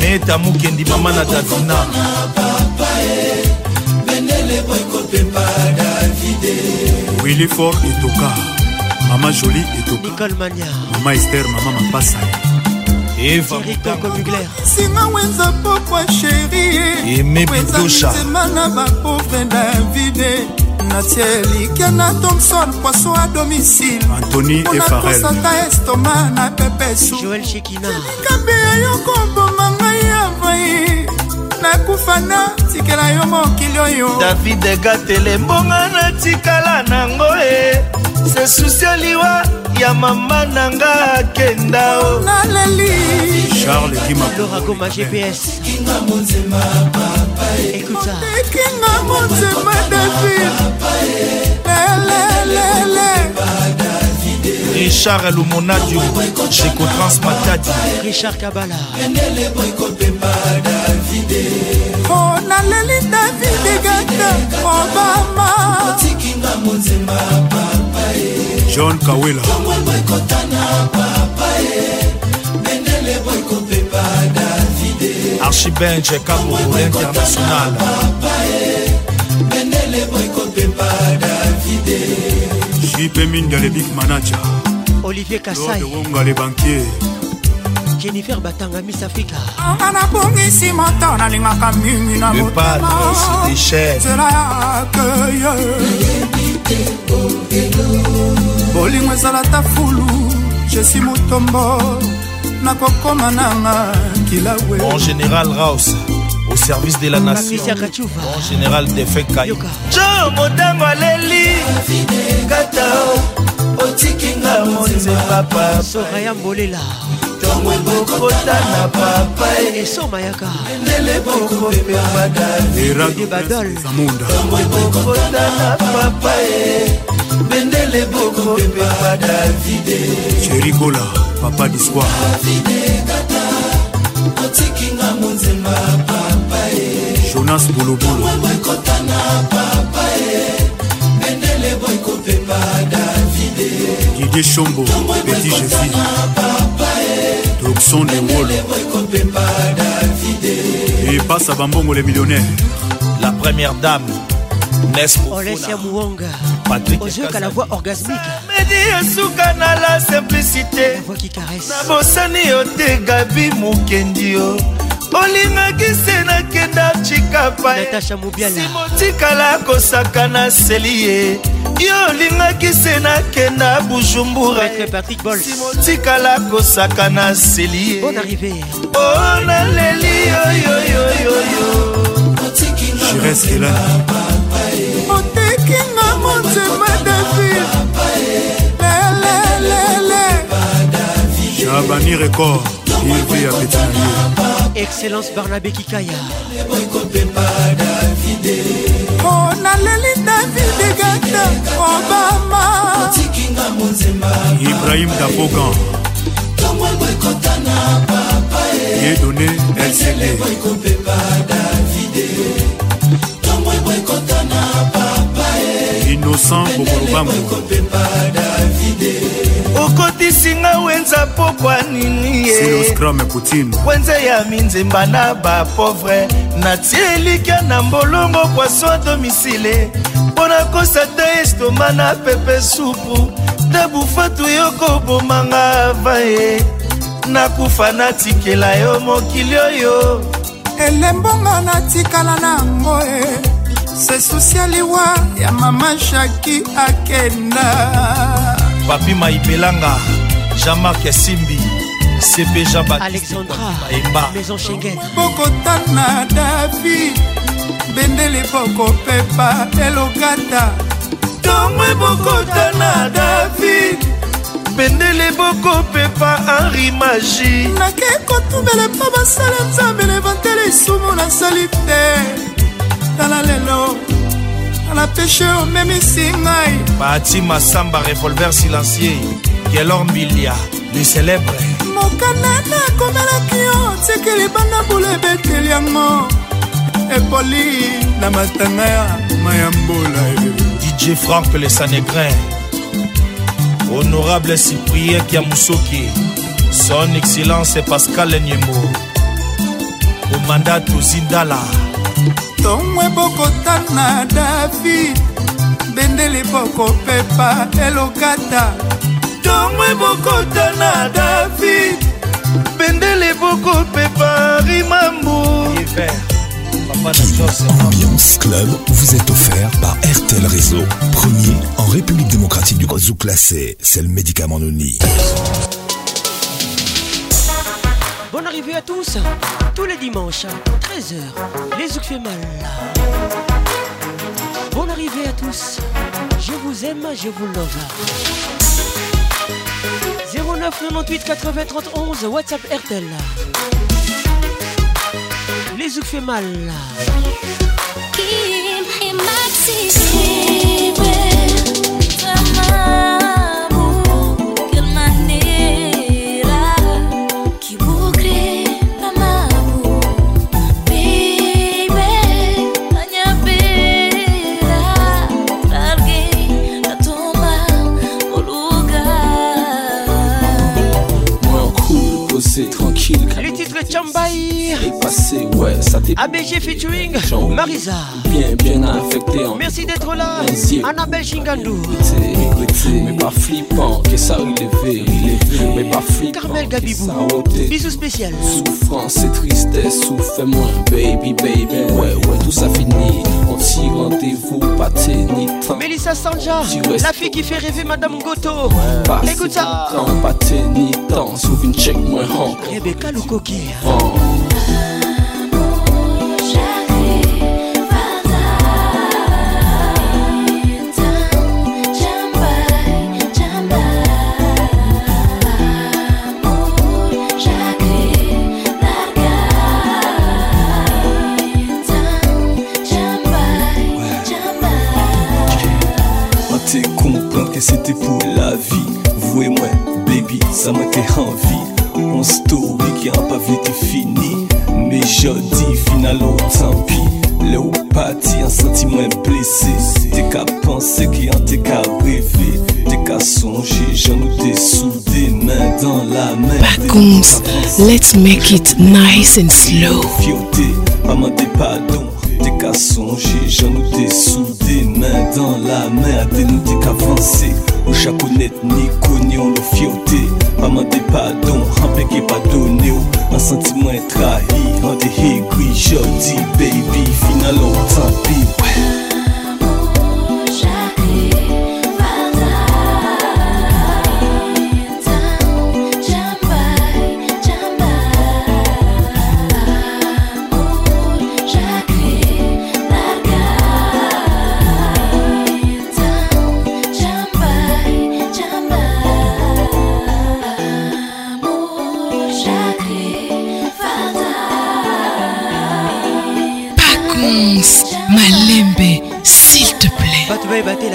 Meta Mukendi Mamana Davina. Willy Ford Itoka. mama jolie etokmama ester mama mapasa singa wenza pokwa sheriemema na bapauvre davide natielike na thomson poiso a domisileponakosaka estoma na pepesukambi eyokoboma ngai avai nakufa natikela yo mokili oyo david egatele mbonga natikala nango e se susi aliwa ya mama nanga akenda o naleli charles kimaoragoma gps ekinga monzema david lelelele richard lumonadio jecotrans matadi richard kabala oh, naleli davide gata obama e. john kawela e. archibenge kabo international Bendele e. boy kopepa Davide jp minda le big manager olivier kasaiwonga le bankier jennifer batanga miss afrika anga nabongisi moto nalingaka mingi na motamanzela ya akeye bolingo ezala ta fulu jesi motombo nakokoma nanga kilawe en général raus au service de la nation en général defe kai jo motango aleli kata otikinga monzema papasoraya mbolela ntongo ekokota na papa e. esoma yaka endele bokopema davidebadolntongo ekokota na papa e bendele bokopema davide cherigola papa disquire otikinga monzema venance bulubulu didie shombo peti jésus doxon de wolo epasa bambongo le millionnaire la première dame Olesia Mouanga ozoyoka la voix orgasmique esuka na la simplicité na bosani yo te gabi mokendi yo olingaki se nakenda cikapaesimotikala kosaka na seli ye yo olingaki se nakenda bujumburaesimotikala kosaka na seli ye o naleli yoyoyoyoyo otekinga motema david lelelele jabani record ivi ya petinaye excellence barnabe kikaya monaleli davide gata obama ibrahim dabogan ye donné lcd innocent bokolobambo okotisinga wenza pokwa nini wenze ya minzemba na bapovre natie elikya na mbolongo poisson a domisile mpo na kosa te estoma na pepe supu te bufatu yokobomanga vaye nakufa natikela yo mokili oyo elembonga natikala na yango e sesusi aliwa ya mama shaki akenda papi maibelanga jean-marc esimbi cp jean baptisteemba bokotana davi bendele bokopepa elokata tomwe bokotana davi bendele bokopepa henri magi nake kotumbele mpo basala nzambe levantele esumu nasali te tala lelo na peshe omemisi ngai bati masamba revolver silencier gelor mbilia le célèbre mokanda nakomelaki yo tikeli banda bula ebeteli yango epoli na matanga ya mayambola dj frank le sanegrin honorable cyprien kiamusoki son excellence pascal nyembo komanda tozindala ntongo ebokotana david bendele bokopepa elokata ntongo ebokotana david bendele bokopepa rimambu Ambiance Club vous est offert par RTL Réseau, premier en République démocratique du Congo classé, c'est le médicament noni. Bonne arrivée à tous, tous les dimanches, 13h, les Zouk fait mal. Bonne arrivée à tous, je vous aime, je vous love. 09 98 80 31 WhatsApp RTL. Les Zouk fait mal. C'est ouais, ça t'est ABG featuring Marisa. Bien, bien affecté. Merci d'être là, Annabelle Chingandou. Mais pas flippant, que ça relevé. Mais pas flippant. Carmel Gabibou. Oh, Bisous spécial. Souffrance et tristesse, souffre moins, baby, baby. Ouais, ouais, tout ça finit On s'y rendez-vous, pas t'enit hein. Melissa Sanja, la fille qui fait rêver Madame Goto. Écoute ça. Hein, pas ni temps, souviens check moi hein. Rebecca Tant le ou un sentiment blessé mwen qu'à penser, ka en ki an te ka breve Te ka sonje la main let's make it nice and slow Fiote, maman dit padon Te ka sonje jan des sous des mains dans la men nou te ka avanse ni le fioté Maman t'es padon, rampe ki pas ou sentiment trahi Prends hits, gris, 的黑鬼，上帝，baby，final on top it。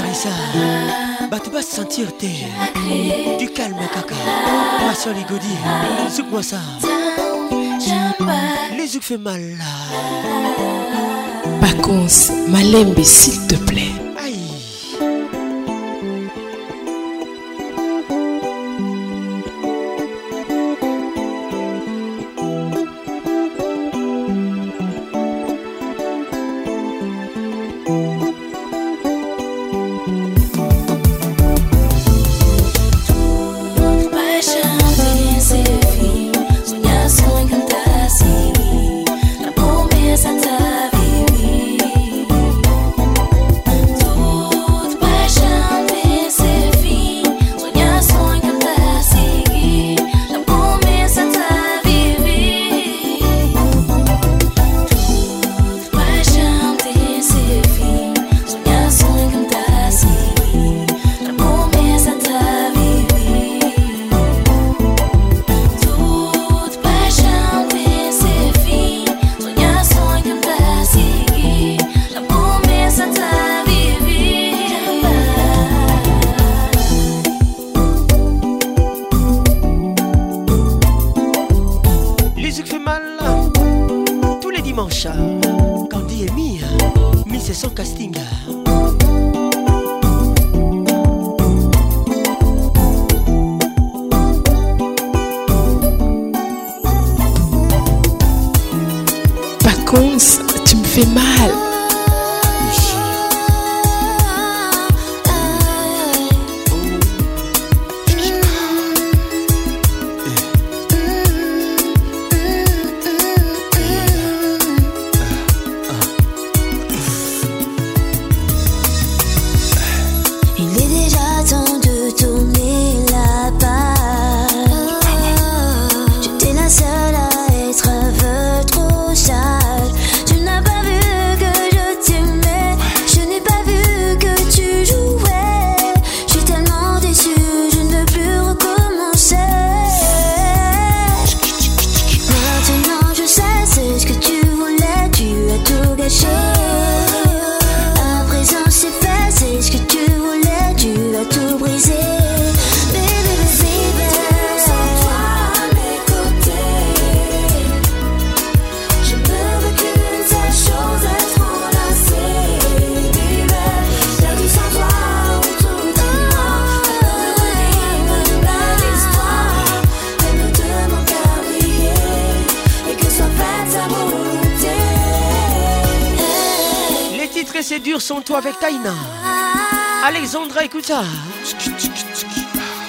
marisa bato basentir te du calme kaka maso ligodi zouk-moi ça les zouk fait mal là Bacons, Malembe, s'il te plaît.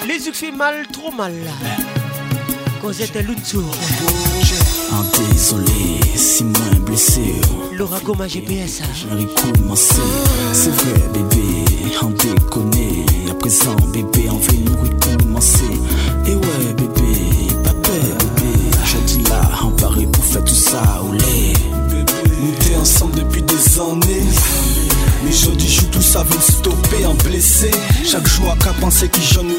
Les yeux fait mal, trop mal. Cosette Luntour. En désolé, si moins blessé. Laura Goma GPS. J'ai recommencé. C'est vrai, bébé, en déconné. À présent, bébé. C'est qui j'en nous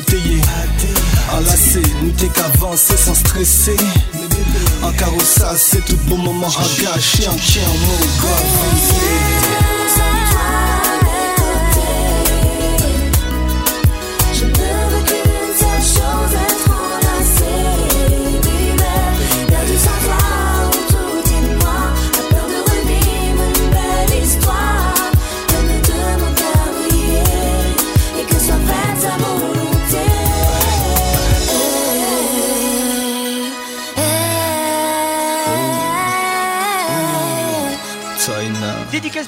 Enlacé, nous t'es qu'avancé sans stresser En carrossage, c'est tout bon moment à gâcher En chien, mon gars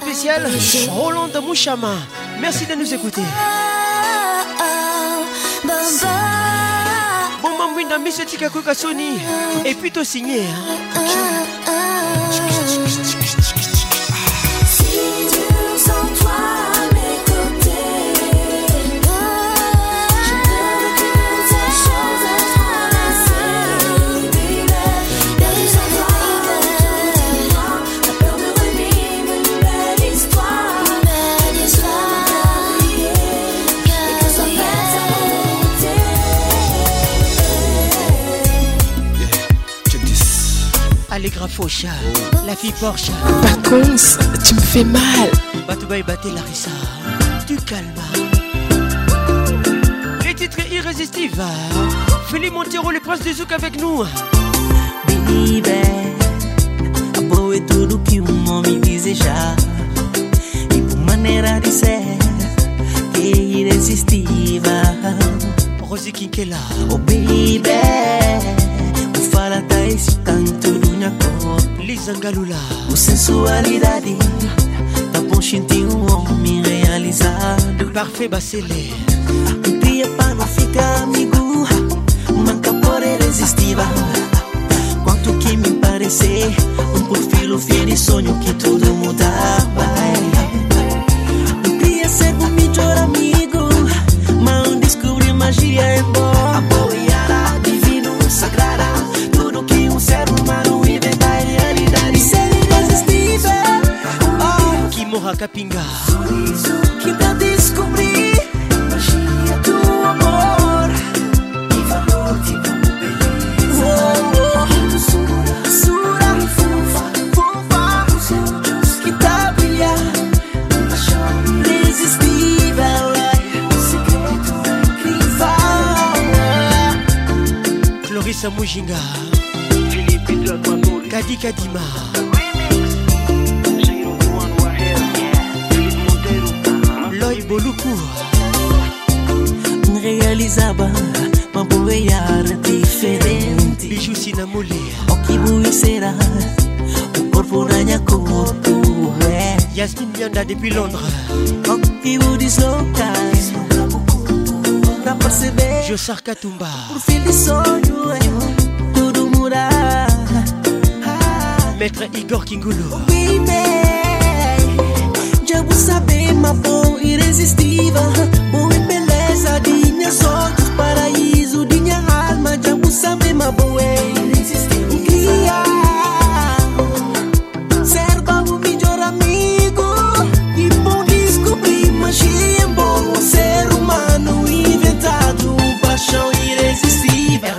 spéciale Roland de Mouchama. Merci de nous écouter. Bon Mbinda Miss Tika Sony et plutôt signé. Hein. Sandra Faucha, la fille Porsche. Paconce, tu me fais mal. Batoubaï Baté Larissa, tu calmes. Les titres irrésistibles. Félix Montero, le prince des zouk avec nous. Believe boe tudo que um homem desejar. E por maneira de ser, que irresistível. Rose Kinkela, oh baby. Zangalula. sensualidade, tá bom em um homem realizado. Parfait Bacelé. dia pra não ficar amigo, manca por irresistível. Quanto que me parecer, um perfil fiel e sonho que tudo mudar. até pingar. Sorriso que dá descobrir magia do amor e valor que como beleza. Oh, oh. Sura, fofa, fofa, os olhos que dá tá brilhar, paixão irresistível. É um segredo incrível. Florissa Mujinga, Felipe Drago Amor, Kadi Kadima. kuwa realizaba mambo ya diferente bijusi na mole okibuisera ukorpo nanya como tu Yasmin Mianda depuis Londres okibudisloka Josar Katumba Maître Igor Kingulo oui, mais... vou saber, uma boa, irresistível Boa beleza de meus olhos Paraíso de minha alma Já vou saber, uma boa, é irresistível Cria Ser como melhor amigo E bom descobrir magia é Bom ser humano inventado Paixão irresistível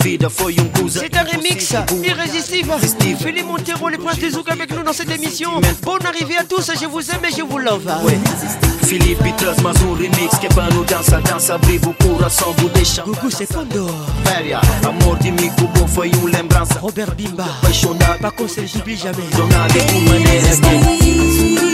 Vida foi um C'est un remix irrésistible. Philippe Montero, les princes des Zouk avec nous dans cette émission. Bonne arrivée à tous, je vous aime et je vous love. Philippe Felipe Tras mais um remix que é para no dança, dança, vivo o coração do deixa. Gugu Secondo. Féria, amor de Mico bon foi um lembrança. Robert Bimba, pas para conseguir jamais. Jornada com maneiras.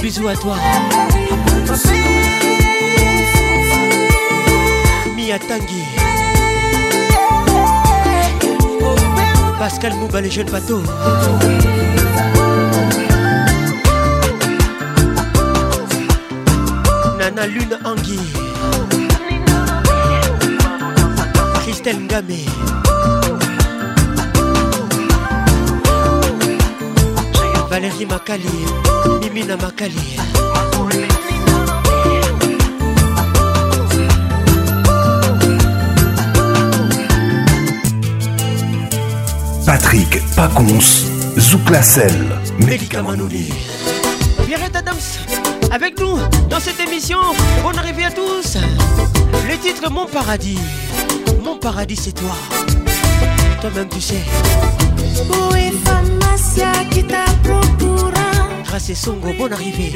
Bisous à toi. Mia Tanguy. Pascal Mouba, les jeunes bateaux. Nana Lune Anguille. Christelle Ngamé. Mimi na Patrick Pacons, Adams, avec nous dans cette émission, bonne arrivée à tous. Le titre Mon paradis. Mon paradis, c'est toi toi-même tu sais. est pharmacia qui t'a procura. Grâce à Songo, bonne arrivée.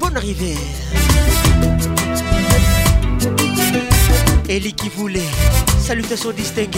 Bonne arrivée. Ellie qui voulait. Salutations distinguées.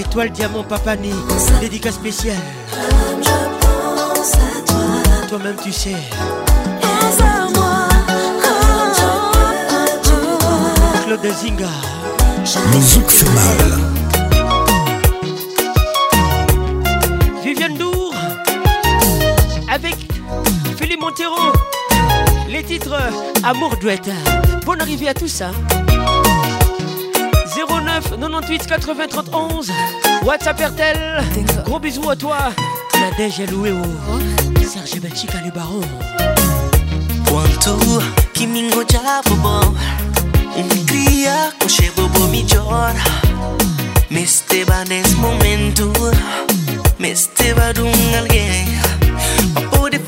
Étoile diamant papani, dédicace spéciale. Toi. Toi-même tu sais. Claude Zinga. Le zouk fait mal. Viviane Dour avec Philippe Montero. Les titres Amour Duet. Bonne arrivée à tout ça. Hein. 09 98 80 31 WhatsApp Airtel Gros bisous à toi Nadège Elouéo oh. Serge Benchika le baron Kwantu kimingoja bobo Nilia kushe bobo mijora Meste Mestebanes momentu Meste badungalge Papo de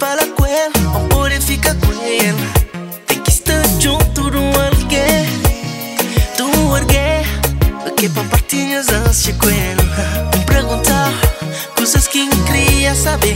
quer saber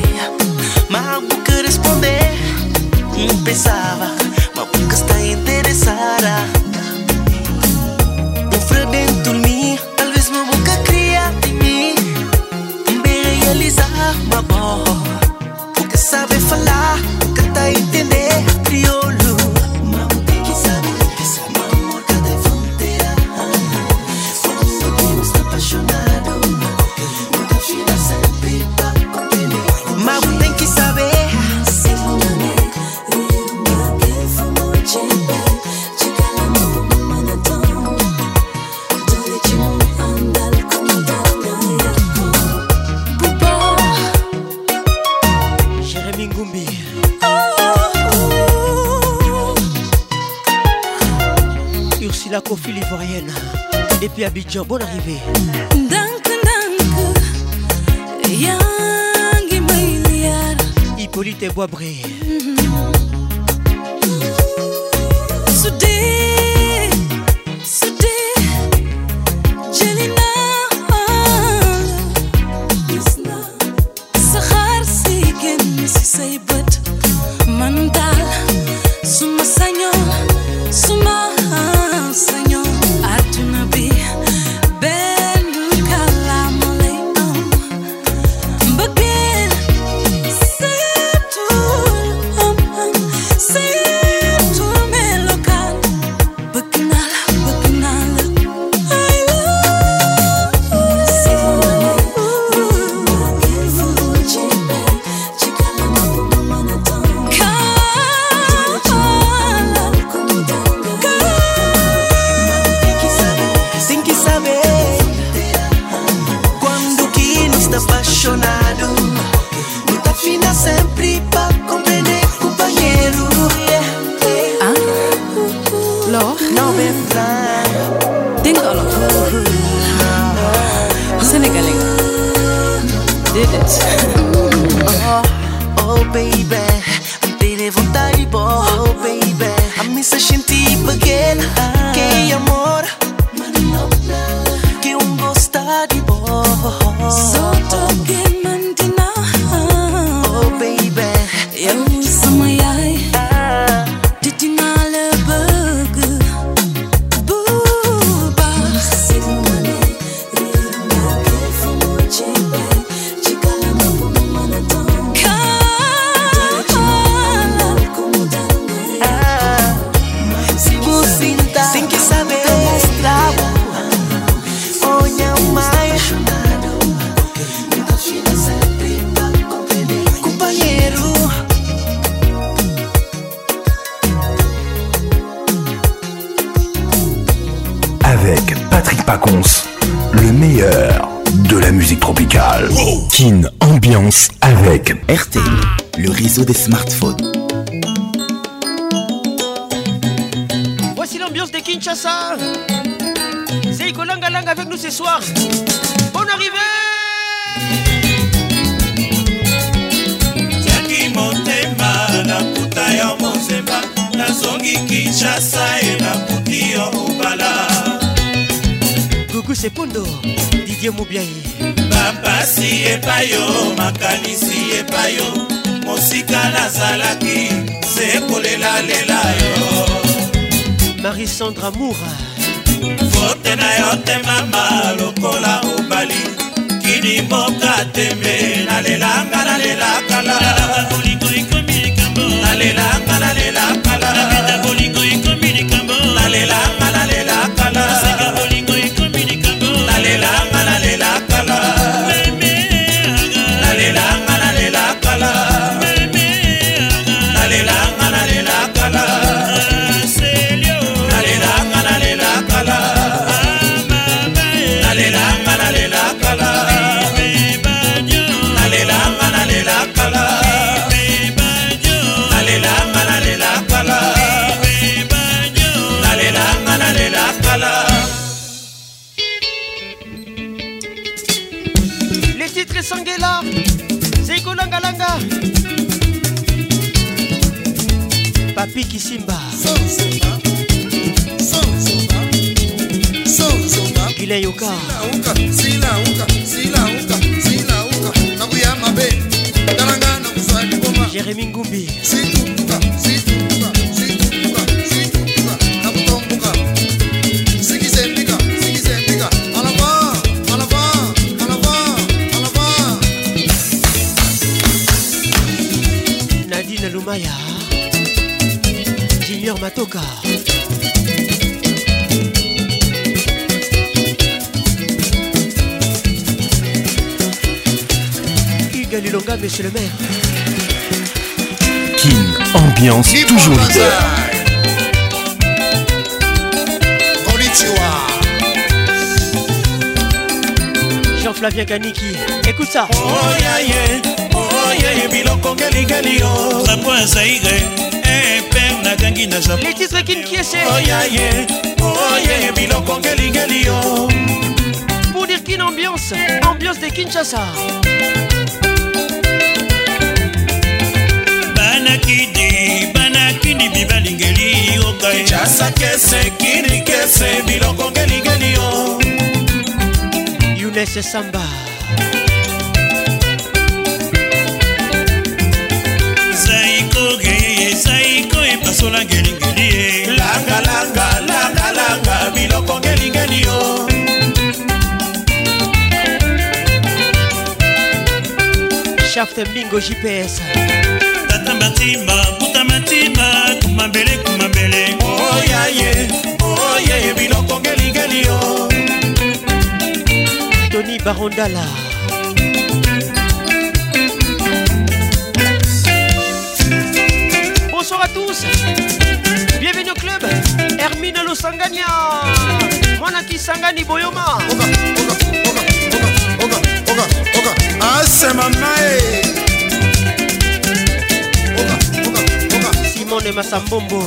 heavy. notre amour vote na yo te mama kisimba gile yoka jérémi ngumbi motoka Hugues mais monsieur le maire King, ambiance toujours leader Jean-Flavien Kaniki, écoute ça Oh yeah yeah, oh yeah yeah, biloko geligeli La Sapo ezaire, eh nagangi na japonletitre kinkiesheoyaye oh, oye oh, biloko ngelingeli yo pour dire kin ambiance ambiance de kinshasa banakidi banakidi bibalingeli yokakinshasa eh. kese kini kese biloko ngelingeli yo yunes samba esola ngelingeli ye langalanga langalanga biloko ngelingeli yo shaft bingo gps tata matimba buta matimba kumabele kumabele oyaye oye biloko ngelingeli yo tony barondala mine lusangania mwana kisangani boyoma asema mae simone masambombo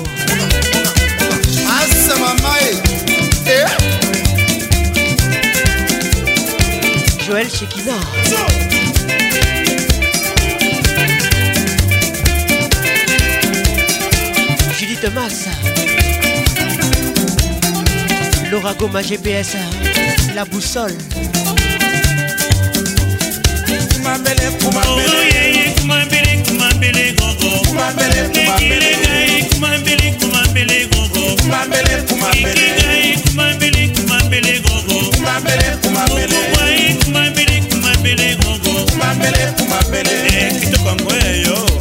asema mae eh? joel shekina judith massa Laura Goma GPS, la boussole. kitoko yango eyo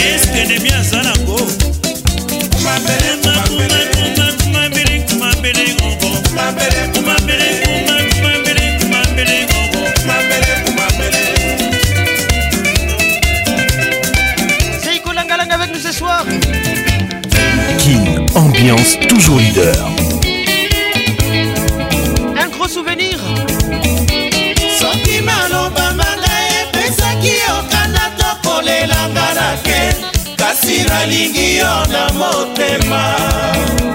Ma belle, ma belle, ma belle, ma belle, ma belle, ma belle, ma belle, ma belle, mabele kumabele Seiko Langalanga avec nous ce soir King Ambiance toujours leader ngai nalingi yo na motema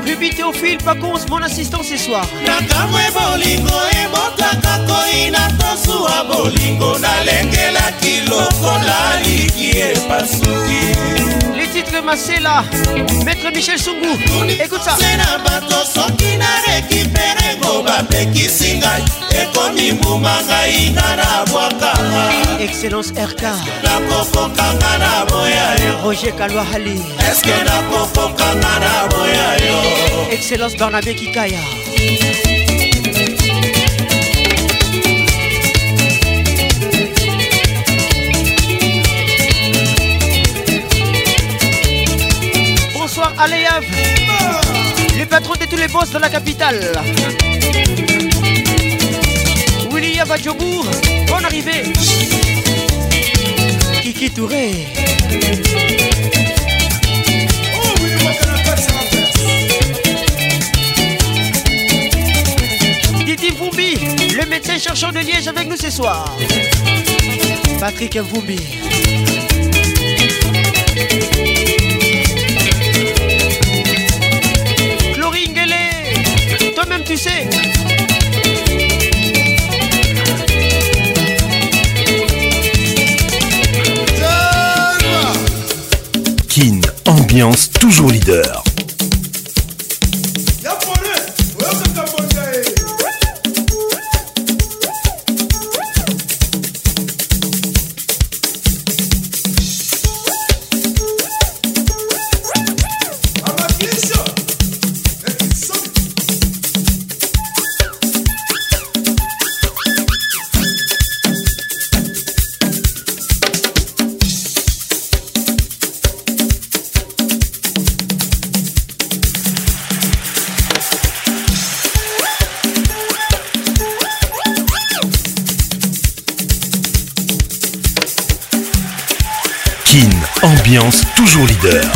rubi théophile paconse mon assistant ce soir nakamwe bolingo ebotaka koina tosuwa bolingo nalengelaki lokola liki epasuki Masela, Maître Michel Sungu. Écoute ça. soki nareki mperengo bapekisi ngai ekomi mbuma ngai nga nabwakanga excellence rk nakokokanga na boya yo roger kalwahali eske nakokokanga na boya yo excellence barnabe kikaya de tous les boss dans la capitale. Willy Adjobourg, bonne arrivée. Kiki Touré. Didi Vumbi, le médecin chercheur de Liège avec nous ce soir. Patrick Voubi Kin, ambiance toujours leader. Yeah.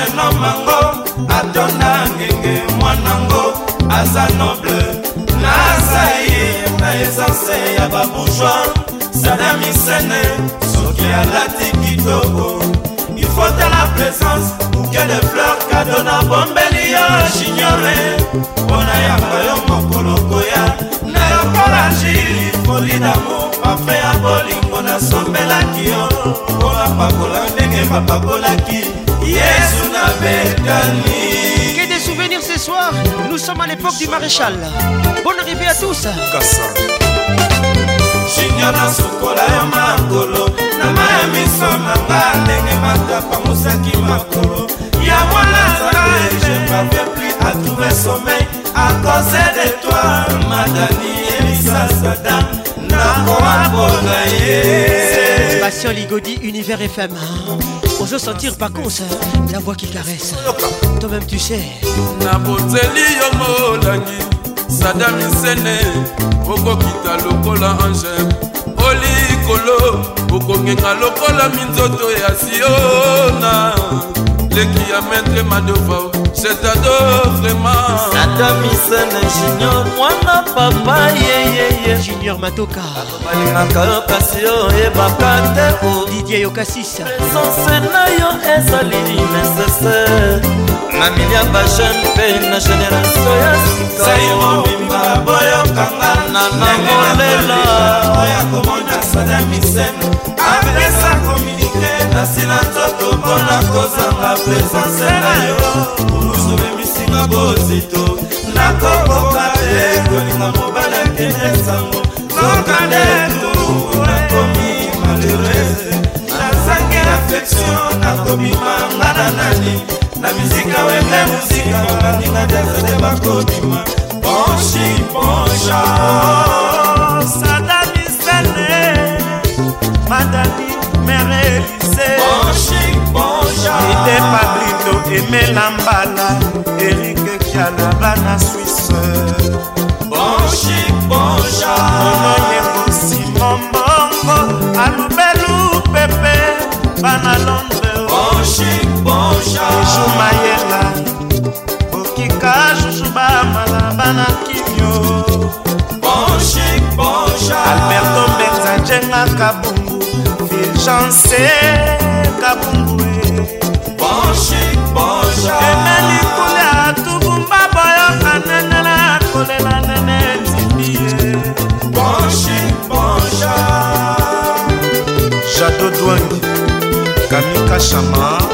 angelo mango atona ngenge mwanango aza noble naza ye na esanse ya babourgois sadamisene soki alati kitoko ifota la présence buke de fleur kado na bombeli yo jiniore mpona yango yo mokolo koya na yokola jili foli damo parfum ya bolingo nasombelaki yo mpona pakola ndenge bapakolaki Yesu na Bethanie. Que des souvenirs ce soir, nous sommes à l'époque du maréchal. Bonne arrivée à tous. Kassa. shinga na sokola ya makolo na ma ya miso na nga ndenge matapangusaki makolo ya mwana nzambe je pavais plus à trouver sommeil à cause de toi madani elisasada nakoakola ye passion ligodi univers fm ozo sentir pakonse la voix qui caresse toi-même tu sais naboteli yo molangi sada misene okokita lokola ange olikolo okokenga lokola minzoto ya siona leki ya maître madovao jetado vraiment atamisana junior mwana papa yeyeye junior matoka balingaka pasi oyebaka te o didie yokasisa presence na yo ezali nécessaire na milia bajeune mpe na génération ya sikaomima boyokanga na namolela oya komona sada misen apesa kominike na silanzo mpo nakozanga presence na yo omosobemisinga bozito nakokoka te kolinga mobala kende sango koka detu nakomi malheurese nazangi affection nakobima ngana nani na mizika wenge mozika babaninga jazade bakobima ponshi ponsha sadamisene madani mere elise pablito emela mbala erike kialaba na swisse bonchik bonja onoyengo simon bongo alubelu pepe bana londre bonchik bonja eju mayela okika jujuba malaba na kimio bonchik bonja alberto mbenza njengaka bungu viljanse kabungu emeli kulia tubumba boyo anenela kolela nene tindi ye jado dwangi kamikashama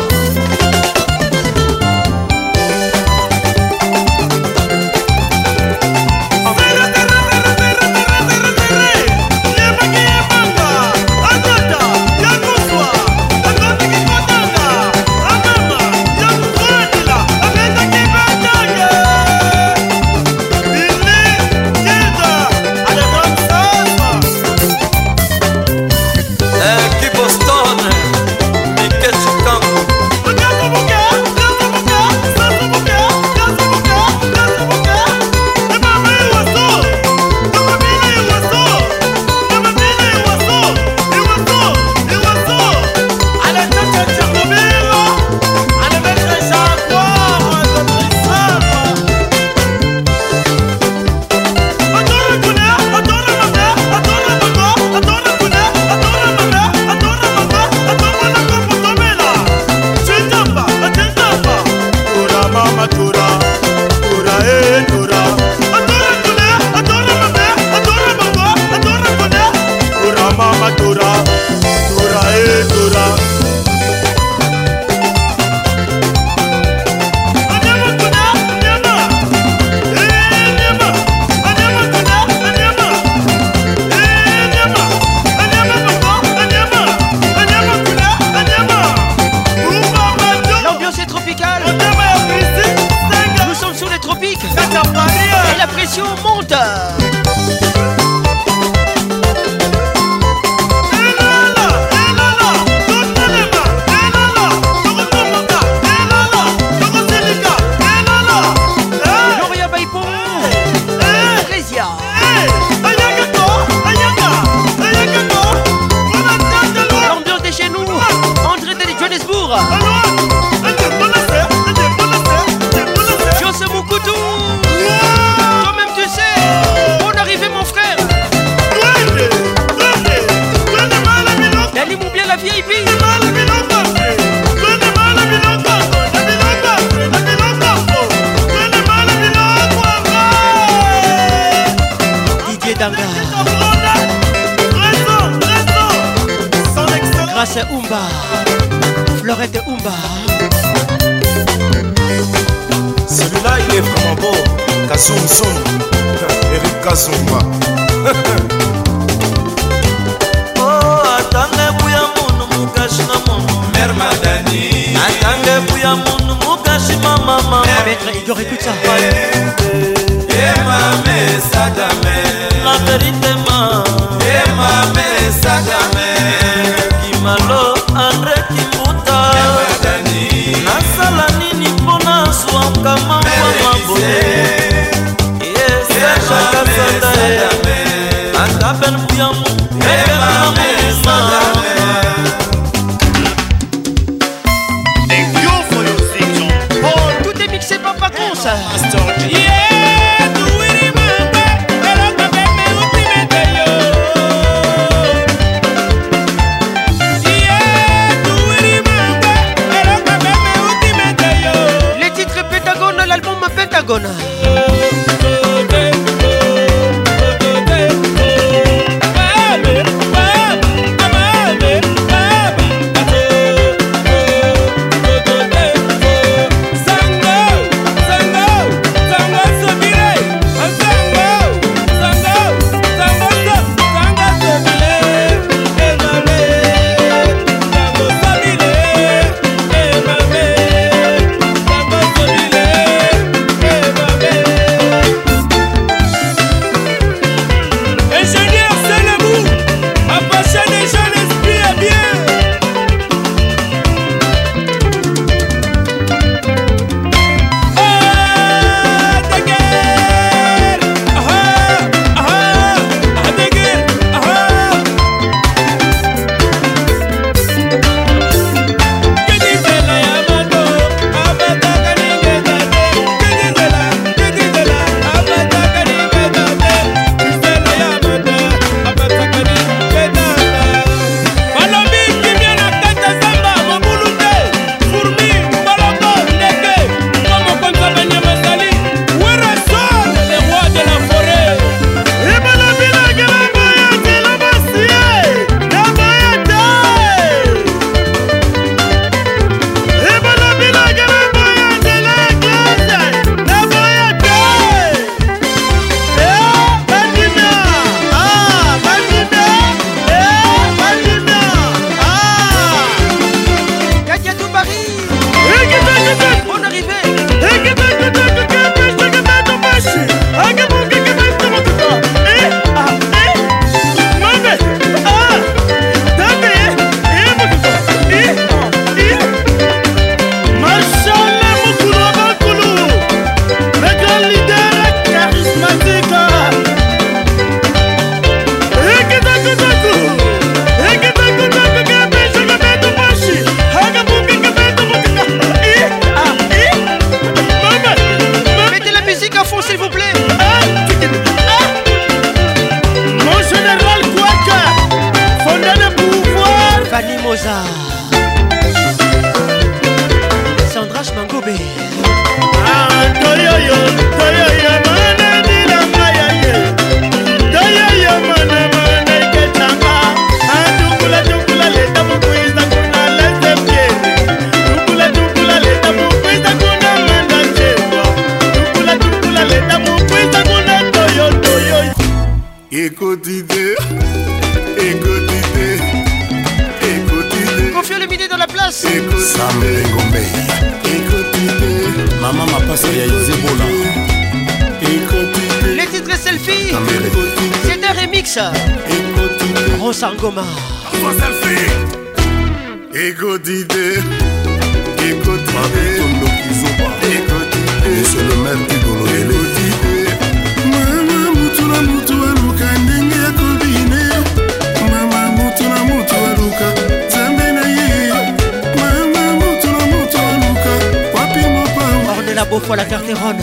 Pour la faire des rondes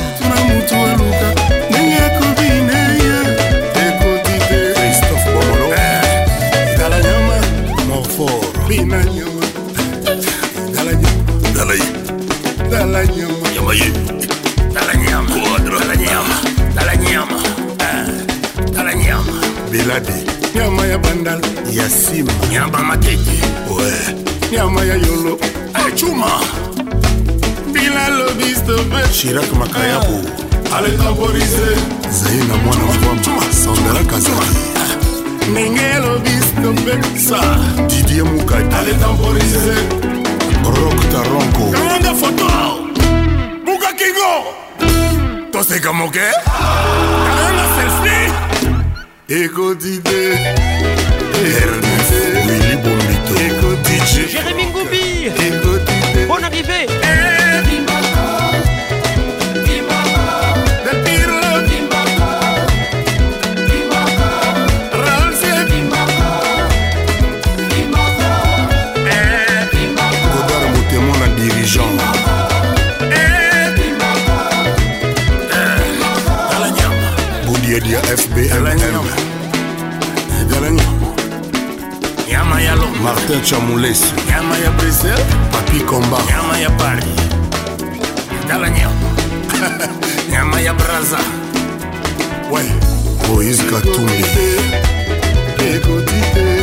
shirak makayabo ah. alekaborise zaye na mwana mabwama sandarak azali ndenge elobistopeksa didie mukadi alekaborise rok taronko kamanda foto bukakingo toseka moke ah. kalanga selfi ekodide ernest willi bombito ekodije jérémi ngubi ekodide bon arrivé eh, martin chamulesu nyama ya brésil papi komba nyama ya pali tala nyeo nyama ya braza we moïse katumbi ekotite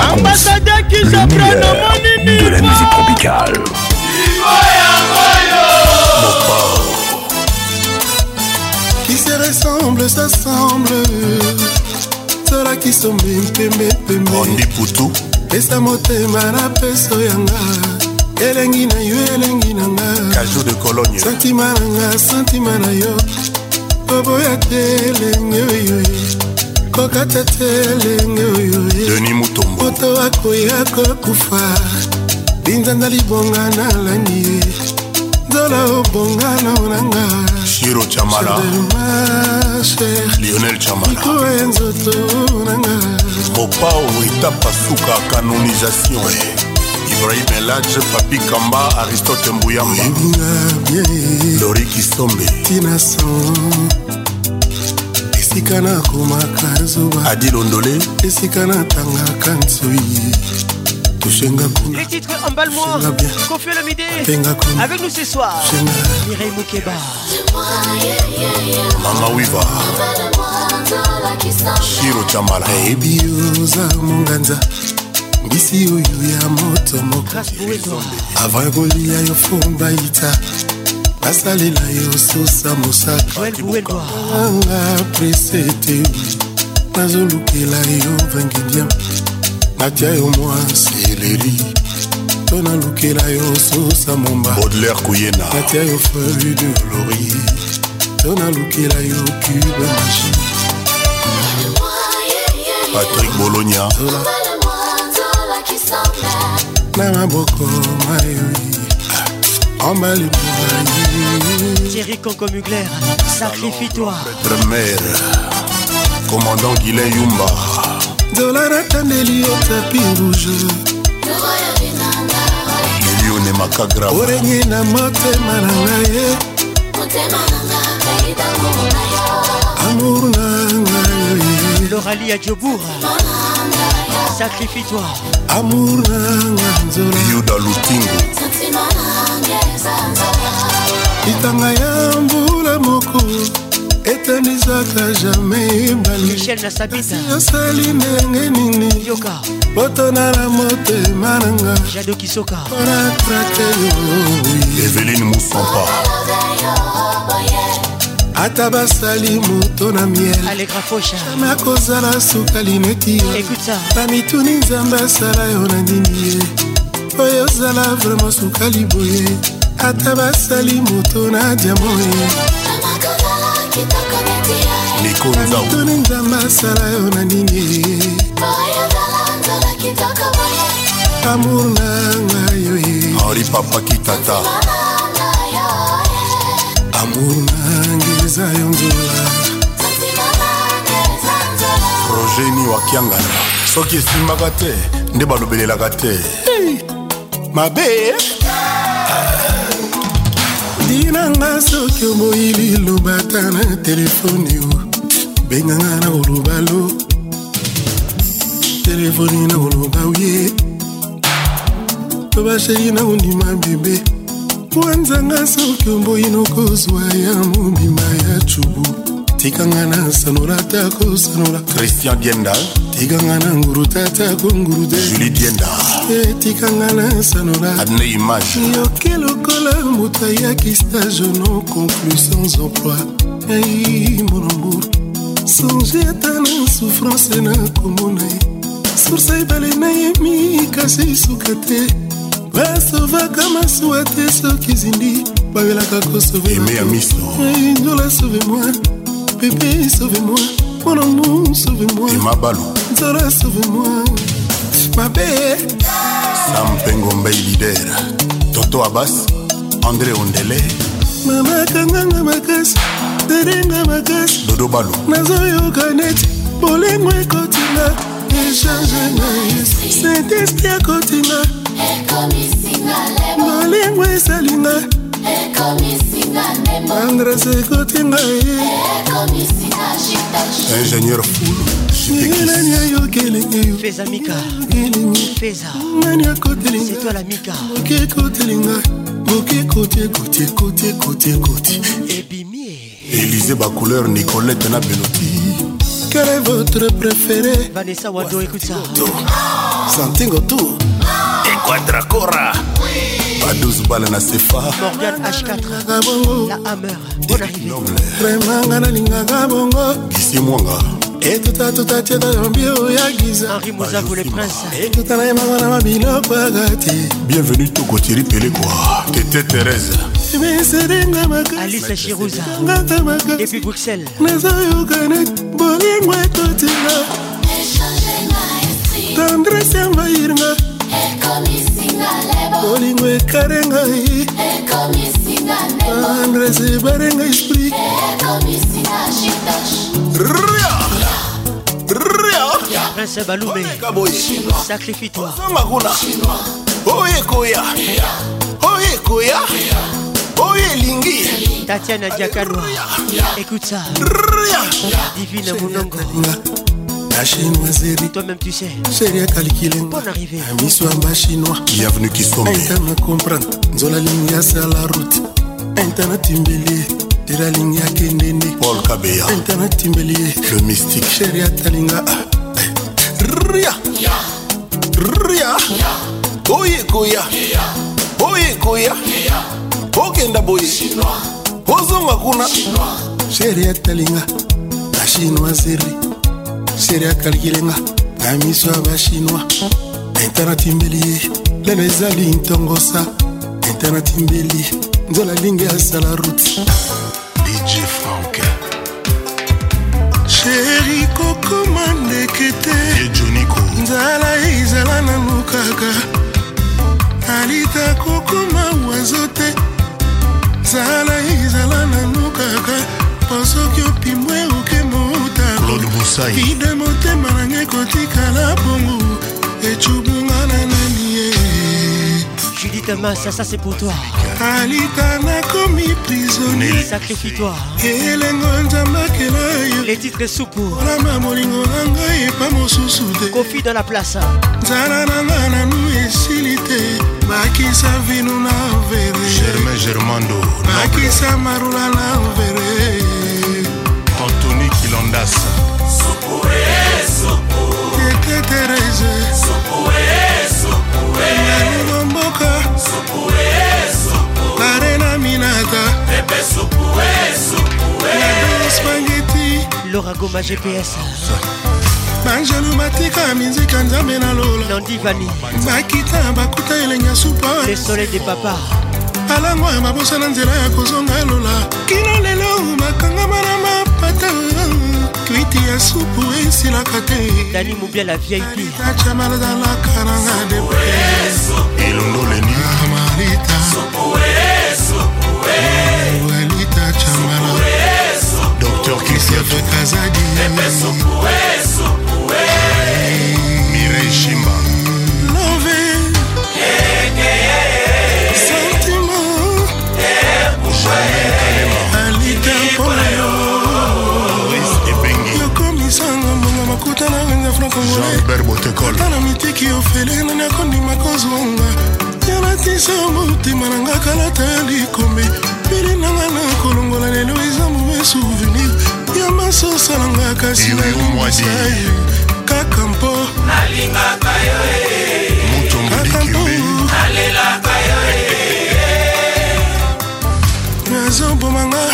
Ambassadeur qui se prenne au monde de la musique tropicale. Qui se ressemble, s'assemble. Cela qui sont mpe mpe Ondi putu. pesa motema na peso yanga elengi na yo elengi na nga de cologne santima na nga santima na yo koboya te elenge oyo okokata te elenge oyomoto akoya kokufa linzanza libonga nalani ye nzola obonga naonanga shiro chamala lionel chamalaiko ya nzoto nanga mopao etapa suka kanonisation ibrahim elage papi kamba aristote mbuyamba lori kisombe tina son esika nakomaka zuba adi londole esika natangaka nsoi touchenga kuna les titres emballe moi confie le midi avec nous ce soir Mireille Moukeba Mama Wiva Shiro Chamala Baby oza monganza mbisi oyo ya moto moko avant kolia yo fumba ita asalela yo sosa mosakaanga prese te nazolukela yo vangidiam natia yo mwa seleri to nalukela yo sosa mombanatia yo feuille de lori to nalukela yo cube magi patrik bologna na maboko mayoi Thierry Concomugler, sacrifie-toi. Notre mère, commandant Guilain Yumba. De la retenelle au tapis rouge. yone makagra orenge na motema na amour na ngai lorali ya jobour sacrifie-toi amour na ngai nzola yuda litanga ya mbula moko etanisaka jamai ebaliasali ndenge nini botona na motema nanga mpona trake yo ata basali moto na mieljamai akozala suka lineti yo bamituni nzambe asala yo na nini ye oyo ozala vraimen sukali boye ata basali moto na diamoye mitoni nzambe asala yo na nini amour na ngai yoye henri papa kitata amour nange eza yo nzola progeni wakiangana soki esimbaka te nde balobelelaka te hey. mabe dinanga soki oboyi liloba ta na telefoni o benganga na koloba lo telefoni na koloba oye loba sheri na kondima bebe wanzanga soki oboyi nokozwa ya mobima ya cubu tikanga na sanola ta kosanola christian dienda tikanga na nguru ta ta konguru te julie dienda etikanga na sanorayoke lokola moto ayaki stage non conclu sans emploi ai molongo songe ata na souffrance nakomona ye source ebale nayemi kasi suka te basovaka masuwa te soki zindi babelaka kosovedola sauve moi pepe sauve moi mon amour sauve moi nzola sauve moi mabe sampengo mbailidera toto abas andré ondele mama kanganga makasi derenga makasi dodo balo nazoyoka neti bolengo ekotinga echange nais saint-esprit akotinga bolengo esalinga andres ekotinga ingénieur fulu nani ayokeli feza mika feza nani akotelinga la mika oke ekotelinga oke ekoti ekoti ekoti ekoti ekoti ebimi elize bacouleur nicolete na beloti Quel est votre préféré Vanessa Wado, écoute ça. Santingo tout. Equadra Cora. Badous Balana Sefa. Morgan H4. La Hammer. Bon arrivée. Vraiment, Galingagabongo. Ici, Mwanga. etuta tuta tieta jambi oya gizaekota na yebanga na mabiloko yaka te bienvenu tokotiri pele kwa tete terese nazoyokana bolingo ekotinga tendrese envahirnga bolingo ekare ngai tendrese ebare ngai esprit koya prince balume sacrifie toi samba kuna oye koya oye koya oye elingi tatiana diakanwa écoute ça divine monongo La chinoiserie Toi-même tu sais Chérie calculé Bonne arrivée Amiso amba chinois Bienvenue qui sommes Interne comprendre Nzola ligne à la route Internet imbélé tera alingi akende nde paul kabeya internatimbeli ye le mystique sheri atalinga ah, eh. ria ria oye koya oye koya okenda boye ozonga kuna sheri atalinga bachinois zeri sheri akalikilenga na miso ya bachinois internatimbeli ye lelo ezali ntongosa internatimbeli nzola lingi asala ruti dj frank sheri kokoma ndeke te joniko nzala ezala nanu kaka alita kokoma wazo te nzala ezala nanu kaka mpo soki opimwe oke motaida motema nangai kotikala bongo ecubunga na nani Judith Massa, ça c'est pour toi. alitana commis prisonnier sacrifie-toi elengo nzambakela yo les titres soupu olama molingo na ngai epa mosusu te kofi dans la place nzala na nga nanu esili te vino na vere germain germando bakisa marula na vere antony kilondas supuesupu tete terese supuesupu arena minata laura goma gps banjelu batika mizika nzambe na lolalondivani bakita bakuta elenge supa le soleil de papa alango ya babosa na nzela ya kozonga lola kino lelo bakangama na mapata kwiti ya supu esilaka te dani mobia la vieille pi elongo leni eleka walita chambala dr christophe kazadi mirei shimba jean-bert botekol tala mitiki ofele nani akondima kozwanga nalatisa motema na nga kalata ya likombe pele nanga na kolongola lelo eza mauvais souvenir ya masosa na nga kasi nalingisa ye kaka mpo nalingaka yo e. kaka mpo nalelaka yo e. azobomanga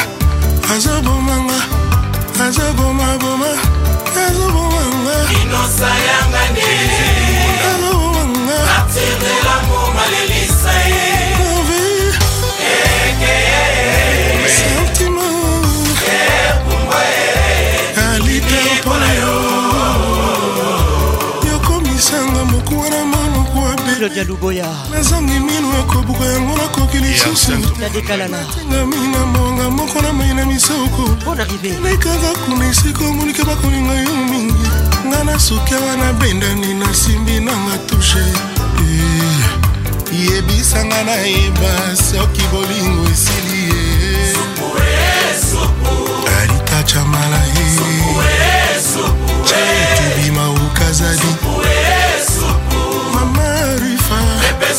azobomanga azobomaboma azobomanga inosa yanga ne claudia luboya nazangi mino ekobuka yango nakoki lisusutengamina monga moko na mai na misokolekaka kuna esika omonika bakolinga yo mingi nga na suki awa nabendani nasimbi nanga tushe eh, yebisanga nayeba soki bolingo esili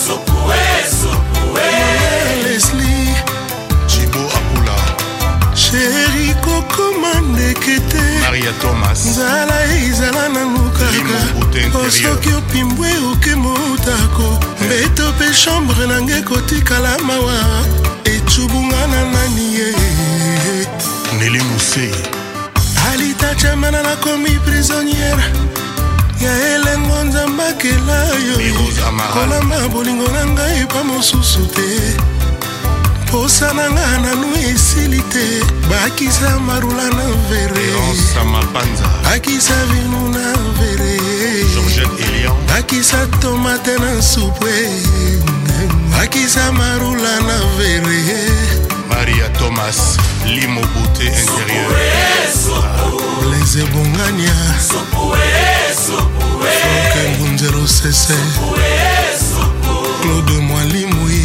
supue supue lesli jibo apula sheri kokoma ndeke te maria thomas nzala ye ezala nango kaka osoki opimbwe oke motako eh. mbeto mpe chambre nange kotikala mawa etubunga na nani ye neli mosei alita chamana nakomi prisonniere ya elengo nzambe akela yo kolamba bolingo na ngai epa mosusu te posa na nga nanu esili te bakisa marula na vere bakisa vinu na vere bakisa tomate na supwe bakisa marula na vere maria thomas limobute intérieur blaise eh, bongania eh, eh. foke ngunzero sese claude mwalimwi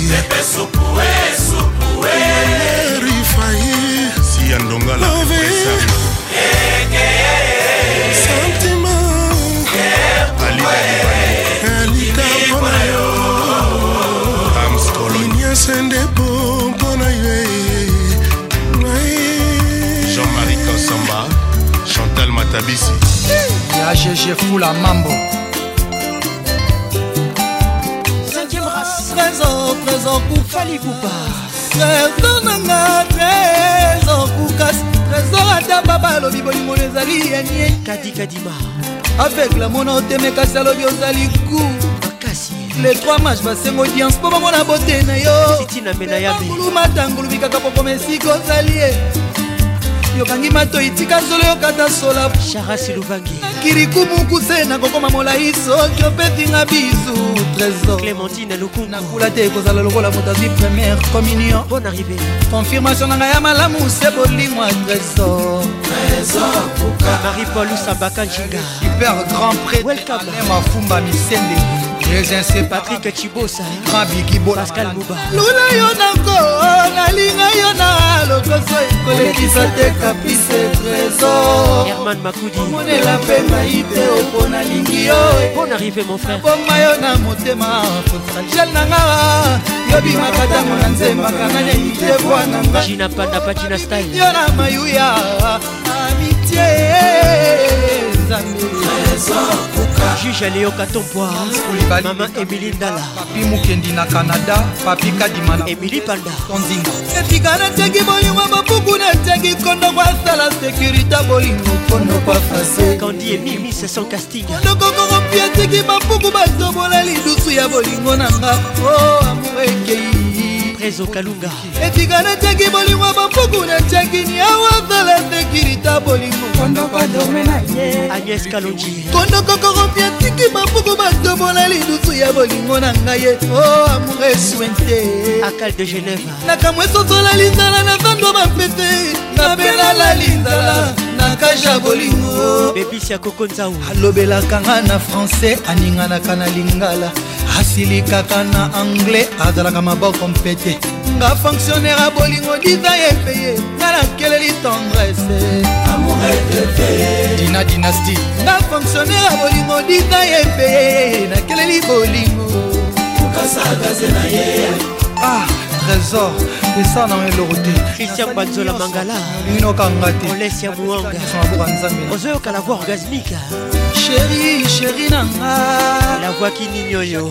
rifai siandongala na bisi ya gg fula mambo trésor trésor kufali kupa trésor nanga trésor kukas trésor ata baba alobi bolingo na ezali ya nie kadikadima aveugle amona oteme kasi alobi ozali ku makasi le 3 match basenga audience mpo bamona bote na yo titinamenayabe ngulu matangulu bikaka pokoma esika ozali ye eh. yokangi matoi tika zolo yokata sola charasi lubangi kirikumukuse nakokoma molai soki opetinga bisu trésorclémentine luku nakula te ekozala lokola moto azwi première communion bon arrivé confirmation na ngai ya malamu se bolimwa trésor marie paul usabaka jinga hyper grand prêtre welcome mafumba misende c'est Patrick Chibosa Grand Biggie Bola Pascal Mouba Lula yo nango nalinga yo na lokoso kolekisa te kapise trésor Herman Makoudi Monela pe maite opo nalingi yo Bonne arrivée mon frère Boma yo na motema futsal gel nanga yo bimaka tango na nzemba kana nyangi te bwana nga Jina Panda Patina style Yo na mayuya amitié Zambi juge aleyoka tombwa mama emili ndala papi mokendi na canada papi kadima na emili panda tondinga etika nateki bolingo babuku nateki kondo kwasala sekurité bolingo kondo kwafase kandi emimi seson castinga kondokokoropi ateki babuku batobola lidusu ya bolingo na nga o oh, amour ekei Thérèse Okalunga etika natiaki bolingo bapuku natiaki niawa zala sekirita bolingo agnès kalonji kondokokorompi atiki bapuku batobola lidusu ya bolingo na ngai ye o oh, amour eswente akal de genève nakamwa esosola linzala na zando bapete napelala linzala nalingaka ja bolingo bebisi ya koko nzau alobelaka nga na francais aninganaka na lingala asilikaka na anglais azalaka maboko mpete nga fonctionnaire ya bolingo diva epeye nga nakeleli tendresse dina dynastie nga fonctionnaire ya bolingo diva epeye nakeleli bolingo ah trésor esa na eloko te christian banzola mangala olinokanga te olesia buanga naboka nzambe ozoyoka la voix orgasmique sheri sheri nanga alabwaki nini oyo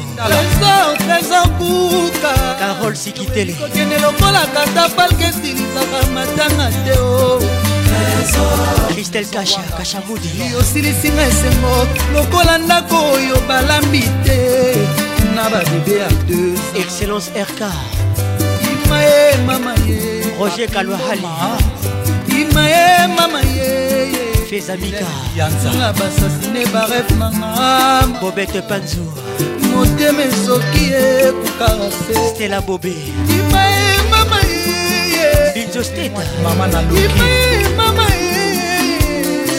carole sikitele kokende lokola kata palke silisaka matanga te o oh. kristel kasha kasha mudi osilisinga esengo lokola ndako oyo balambi te na babebe acteuse excellence rk ye mama ye roger kalwahali ima ye mama ye fezamikaanga basasine baref nanga bobete panzu motema esoki ekokarase stela bobe ima ye mama ye binzo steta mama na loki mama ye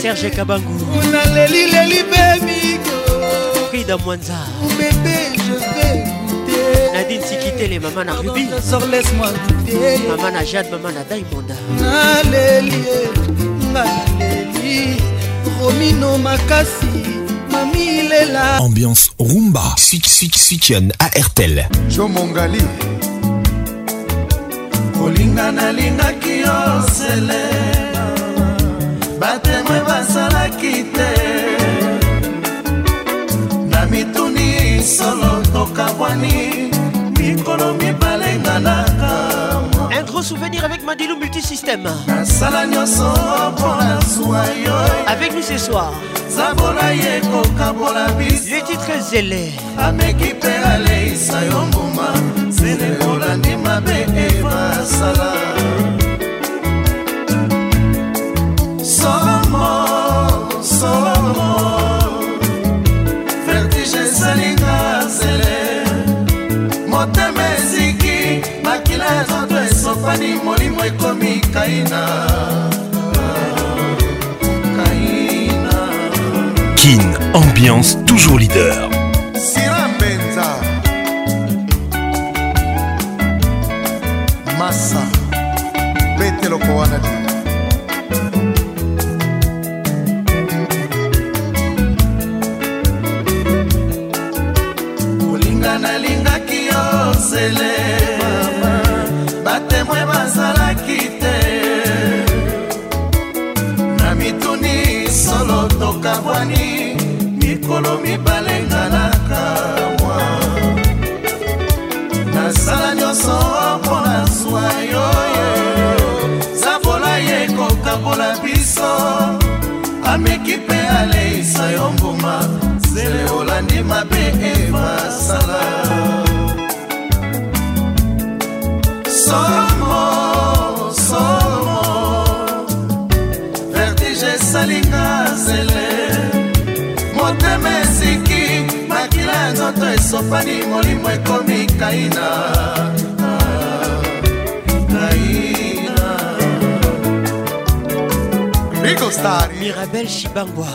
serge kabangu nalelileli bemiko frida mwanza ubebe Nadine Sikité, les mamans na Ruby. Maman na Jade, maman na Daimonda. romino makasi mami lela ambiance rumba switch switch switchen à RTL jo mongali kolinga nalingaki yo sele batemwe basalaki te na mituni solo tokabwani venir avec Mandilou Multisystème. Avec nous ce soir. Les très zélé. ameki mpe aleisa yo mbuma zelekola ndima be evasala afani molimo ekomi kaina kaina kin ambiance toujours leader sira mpenza masa mpe teloko wana Et ma salle, Somme, Somme, Vertige et Saliga, Zele, Motemé, Siki, Maquila, Zanté, Sopani, Molimwe, Komikaïna, Kaïna, Mikostari, Mirabel Chibamboa,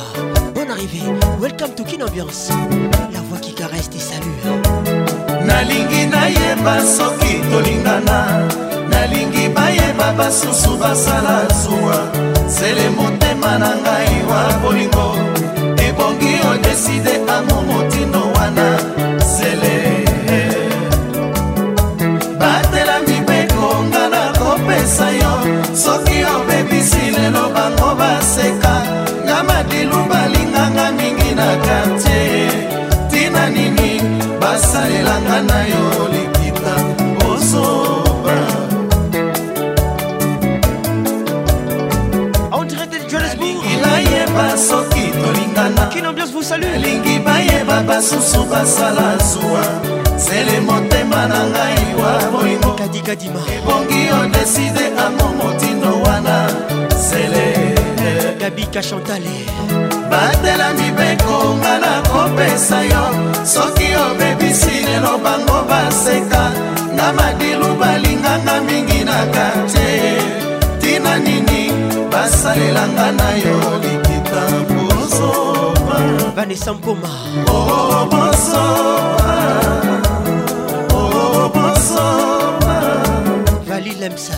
Bon arrivée, Welcome to Kinobiance, guitariste esalur nalingi nayeba soki tolingana nalingi bayeba basusu basala zuwa zele motema na ngai wa bolingo ebongi odeside ango motindo wana osalelanga na yo likita osoba ilayeba soki tolinganaelingi bayeba basusu basala zuwa sele motema na ngai wa bolingo ebongi odeside amo motindo wana sele gabika chantale batela mibeko nga na kopesa yo soki obebisi lelo bango baseka nga madilu balinganga mingi na kartie tina nini basalelanga na yo likita bozoba vanesa mpoma oo oh, bozoba oo oh, bozoba valilemsa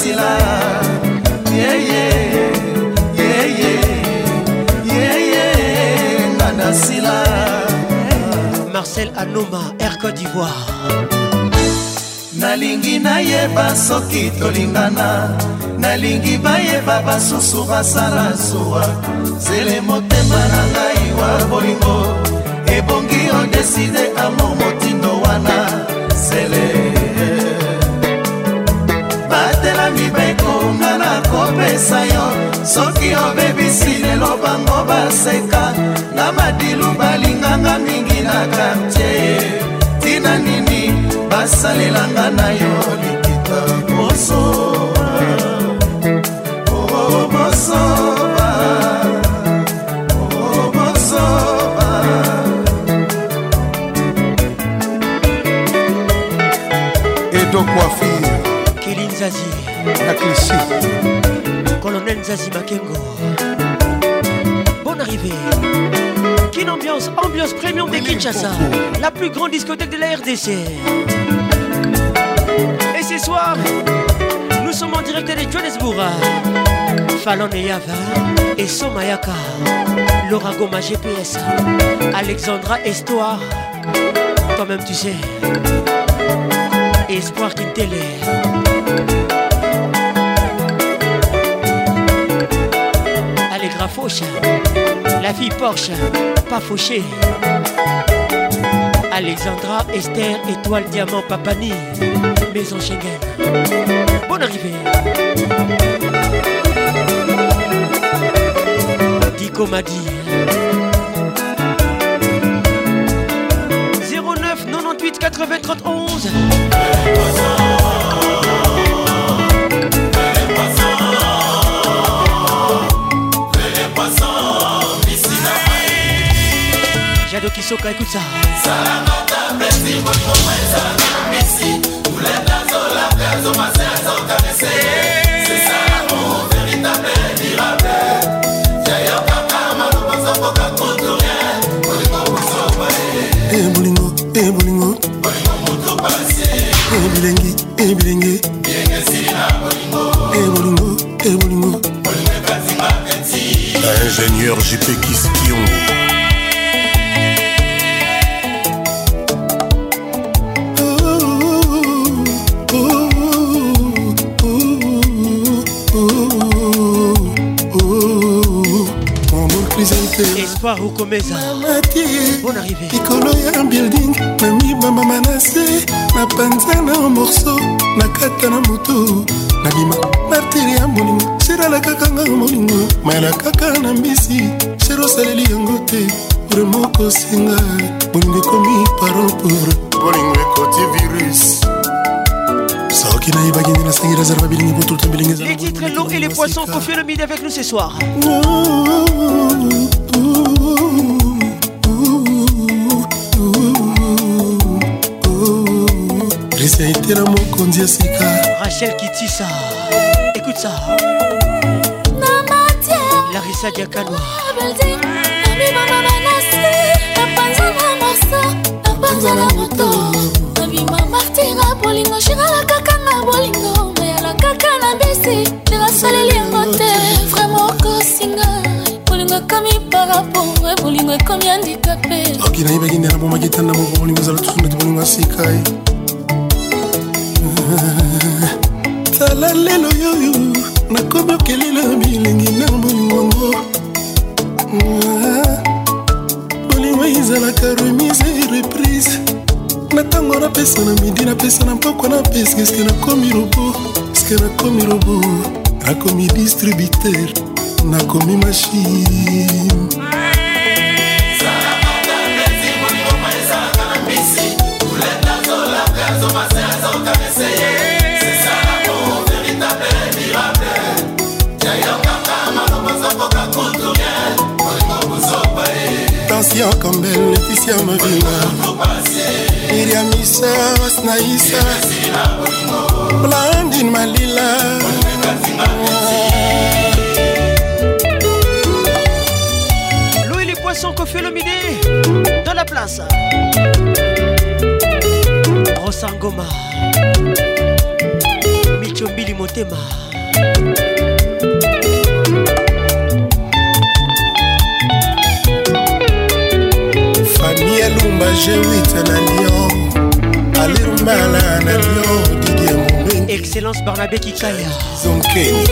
sila yeye yeye yeye nga na sila marcel anoma air cote d'ivoire nalingi nayeba soki tolingana nalingi bayeba basusu basala zuwa zele motema na ngai wa bolingo ebongi odeside amo motindo wana zele etunga nakopesa yo soki obebisi lelo bango baseka na madilu balinganga mingi na kartie tina nini basalelanga na yo likita bosoba oo oh, oh, bosoba oo oh, bosoba edokwafir kilinzazie na clissi colonel nzazi makengo bonne arrivée Kin ambiance, ambiance premium de Kinshasa, la plus grande discothèque de la RDC. Et ce soir, nous sommes en direct de Johannesburg. Fallon et Yava et Somayaka, Laura Goma GPS, Alexandra Estoire, toi-même tu sais, Espoir Kintele. fauche. La fille Porsche, pas Fauché Alexandra, Esther, Étoile, Diamant, Papani, Maison Schengen. Bonne arrivée. Dico m'a dit. 09 98 93 11 kisoka ekuta salamata eh, blesi bolingo ezala eh, na misi ulenda zolaka ezomase azokarese sesa amour véritable durable yayokaka malobo zokoka kotorie bolingo eh, busoba e bolingo e bolingo bolingo moto pasi e bilengi e bilengi bilenge esili na bolingo e bolingo e bolingo bolingo ekatimapeti ingénieur jp kisi gaspard okomeza bon arrivé likolo ya building namibambama na se na panza na morso na kata na motu nabima martiri ya molingo sherala kaka nga molingo mayela kaka na mbisi sher osaleli yango te remokosenga bolingo ekomi paropour bolingo ekoti virus soki nayebaki nde nasengeli azala babilingi po tout le temps bilingi les titres l'eau et les poissons confie le midi avec nous ce soir oh, oh, oh, oh. risa etela mokonzi ya sika rachel kitisa ekute ça larisa diakanwa napanzana moto nabima martira bolingo shirala kaka na bolingo mayala kaka na besi nerasaleli yango te vraimen okosinga bolingo ekomi parapo vrai bolingo ekomi handikape eh. soki nayebaki nde nabomaki tanda moko bolingo ezala tusunda to bolingo asika ye eh. tala lelo yoyo nakomi okelela bilingi na bolingongo ah, bolingo ezalaka remise reprise na ntango napesa na midi napesa na mpoko napesa eske nakomi robo eske nakomi robo nakomi distributeur nakomi mashine leticia campbell leticia mabinga miriamisa wasnaisa blandin malila louis les poissons cofiolomidé dans la place rosangoma michombili motema tony elumba g8 na lyon alirumbala na lyon didie mobengi excellence barnabe kikaya zonkeni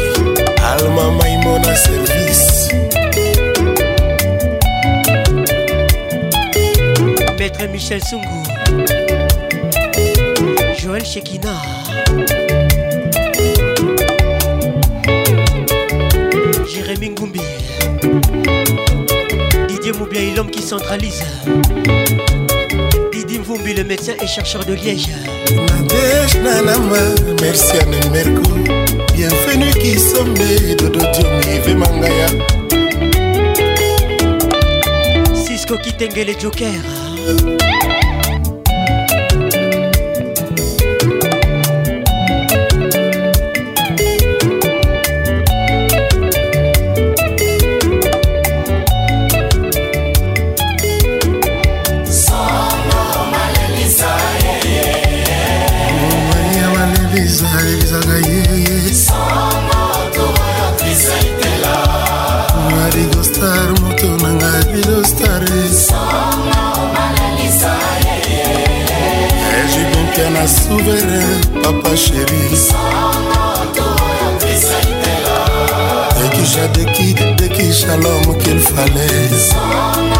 alma maimona service maître michel sungu joël shekina jérémi ngumbi ou bien l'homme qui centralise Didi Mvumbi, le médecin et chercheur de Liège Nadej Nanama, merci à Nemerko Bienvenue qui sommes Dodo Diomi, Vemangaya Cisco Kitengele Joker souverain papa chéri ekisha deki deki shalom qu'il fallait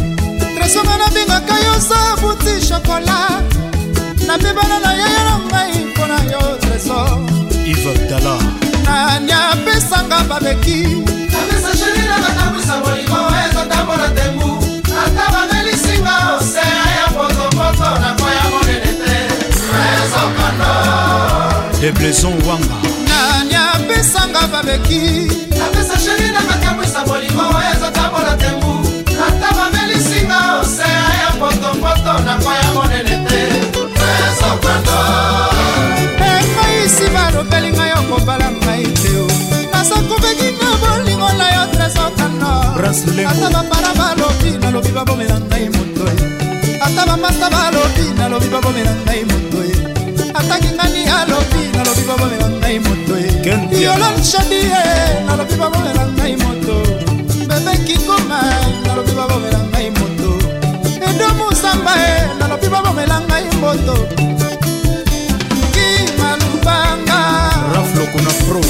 adresonga nabengaka yo za buti shokola napebana na yaya na ngai mpo na yo tresor ivabdala nani apesanga babeki amesasheli na batambwisa molimo ezotambola tembu ata bamelisinga osea ya potopoto na koya monene te ezokondo debleson wanga nani apesanga babeki amesasheli na batambwisa molimo osopeli ngai okobala ngai te nasakobeki na bolingo na yo tresokanoata bapara balobi nalobi babomela ngai motoi ata bamasta balobi nalobi babomela ngai motoi ataki ngani alobi nalobi babomela ngai motoi yolonshadie nalobi babomela ngai moto bebekikoma nalobi babomela ngai moto edomusamba e nalobi babomela ngai moto loko na pro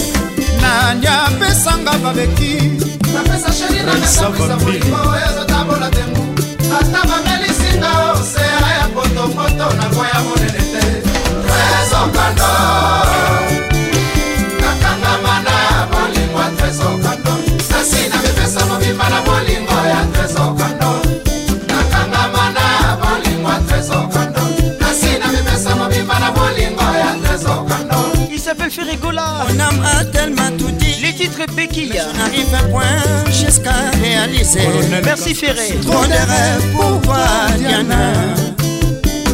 nani apesanga babeki ata bamelisinga osea ya potopoto nakoya monene te ezokando Isabelle Ferregola. Mon âme a tellement tout dit. Les titres Béquilla. Je n'arrive à point jusqu'à réaliser. Merci Ferré. Trop de rêves pour voir Diana.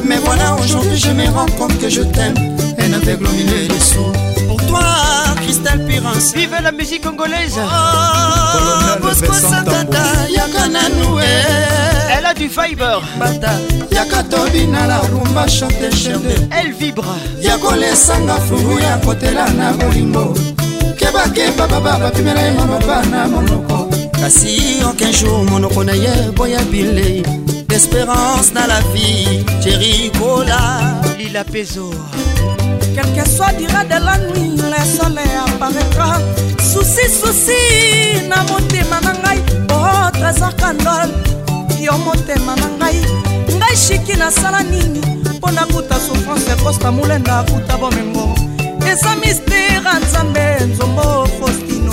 Mais voilà, aujourd'hui, je me rends compte que je t'aime. Et n'avec le milieu dessous. Pour toi. Cristal Pirance Vive la musique congolaise oh, Bosco Santata Yaka Nanoué Elle a du fiber Bata Yaka Tobina la rumba chante chende Elle vibre Yako lesanga fulu ya kotela na molingo kebakeba baba bapimela ye maloba na monoko kasi aucun jour monoko na ye boya bile d'espérance na la vie jerikola lila pezo quel que soit dira de la nuit le soleil apparaîtra susi susi na motema na ngai o trésor candol yo motema na ngai ngai shiki nasala nini mpo na nguta souffrance ekosta molenda akuta bomengo eza mistera nzambe nzombo faustino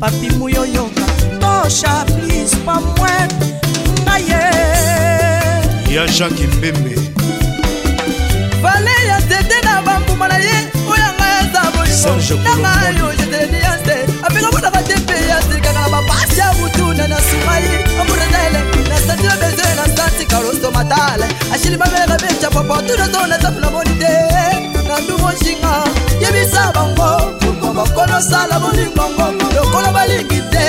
papi muyoyoka tosha plis pa mwe ngai ye ya jacke mbembe vale monguma na ye oyo nga eza bolingonanga yo jeteleni yanse apenga monaka te mpe yazilikaka na bapasi ya butuna na sumai amurenele na santila bezwe na santika losomatale ashilimamere becapopotu nazo na safu na moni te na ndungo nshinga yebisa bango kobakonosala bolingongo lokola balingi te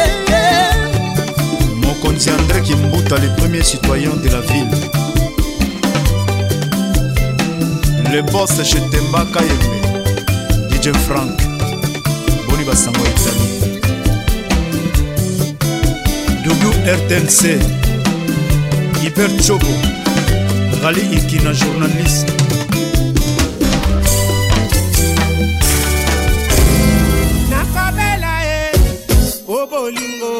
mokonzi andré kimbuta le premier citoyen de la ville le bos chez tembaka yembe dj frank boni basango ya italie wrtnc iber chobo rali ikina journaliste nakobela ye o bolingo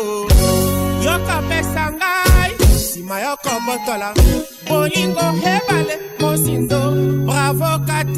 yokopesa ngai nsima yokobotola bolingo hebale mosindo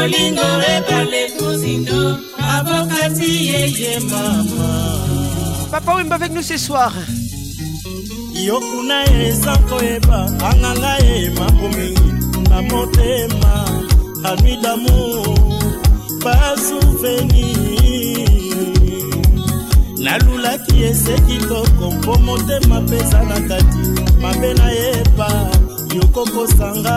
bolingo ebale kozindo avokati yeye mama papa wemba avec nous ce soir yo kuna eza koyeba anganga ye makomi na motema anui damour basouvenir nalulaki ese kitoko mpo motema mpeza na kati mabe nayeba yokokosanga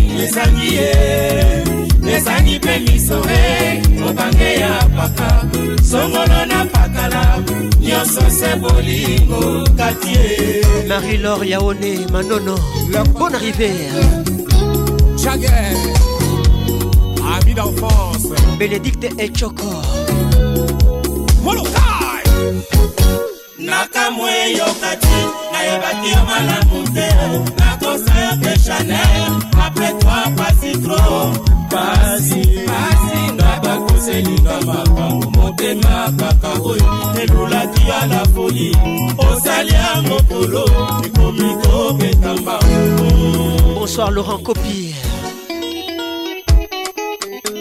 esangi ye esangi mpe misore obange ya paka songolo na pakala nyonso se bolingo kati ye marie-lor yaone manono bon arrivère jaguer ami d'enfance bénédicte etchoko molokai nakamwa eyoka ti nayebaki yo malamu te nakosa yo mpe chanel apres toi pasi tro pasi pasi na bakoselinga makambo motema kaka oyo elulaki ya la foli osali ya mokolo ekomi kobeta mbango bonsoir laurent copie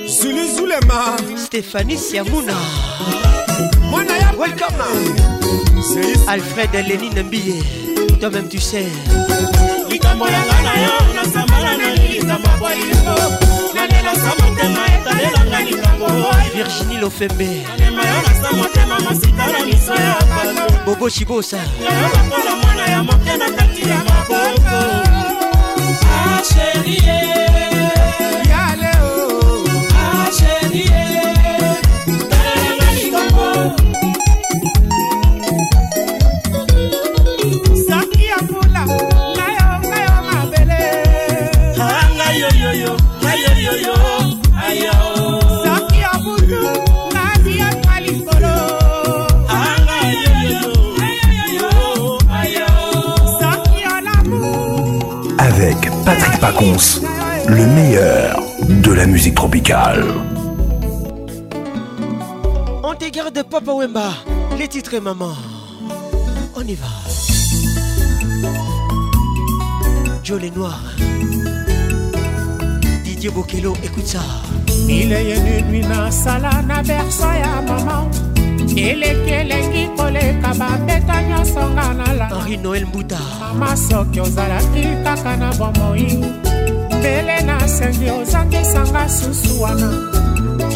zuluzulema stéphanie siamuna Welcome now. Alfred Lenine Mbiye, toi-même tu sais. likambo ya ngai na yo nasambala na likambo bwa lingo nalelasa motema etalelanga likambo virginie lofembe nalema yo nasa motema masika na miso ya bato bobo cibosa nayo lokola mwana ya moke na kati ya maboko asherie Pacons, le meilleur de la musique tropicale. On te garde Papa Wemba, les titres et maman. On y va. Joe les Noirs. Didier Bokelo, écoute ça. Il est une nuit dans la à maman. eleki elengi koleka babeta nyonso nga na lanhenri noel mbuta mama soki ozalaki kaka na bomoi mbele nasengi ozangisanga susu wana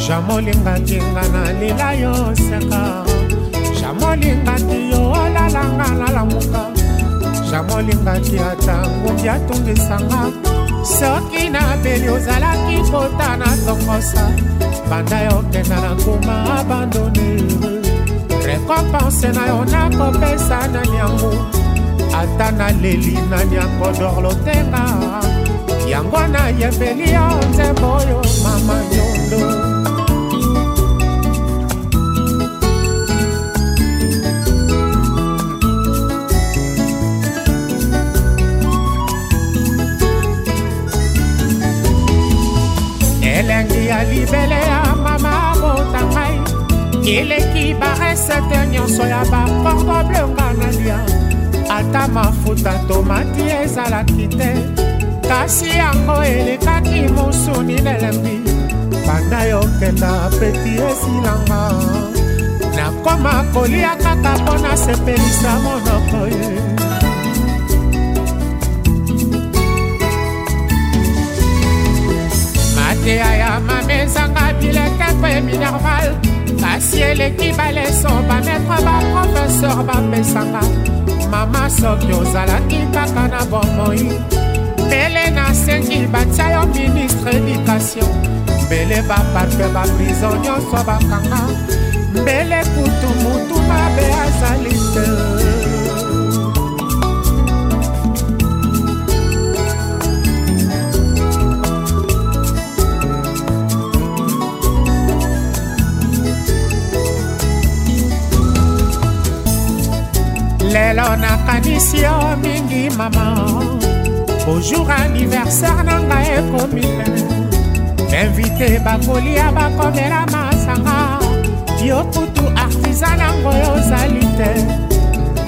jamolingaki nga na lela yo seka jamolingaki yo olalanga na lamuka jamolingaki ata ngumbi atungisanga soki nabeli ozalaki kota na tongosa banda yokenda na nkuma abandone rekompanse na yo nakopesa na yango ata naleli nani akodor lotenga yango nayembeli yo nzembo oyo mama yondo elengi ya libele ya eleki baresete nyonso ya bakordoblonga na lia ata mafuta tomati ezalaki te kasi yango elekaki mosuni nelembi banda yokenda peti esilanga nakoma kolia kaka mpo nasepelisa monoko ye mateya ya mamezanga bileke mpo eminerval kasi eleki baleso bametre baprofeser bapesanga mama soki ozalaki kaka na bomoi mbele nasengi batia yo ministre edikatio mbele baparfe baprizo nyonso bakanga mbele kutu mutu mabe azali te lelo nakanisi yo mingi mama bojour aniversaire na ngai ekomi bainvite bakolia bakomela masanga yo kutu artiza nango yo ozali te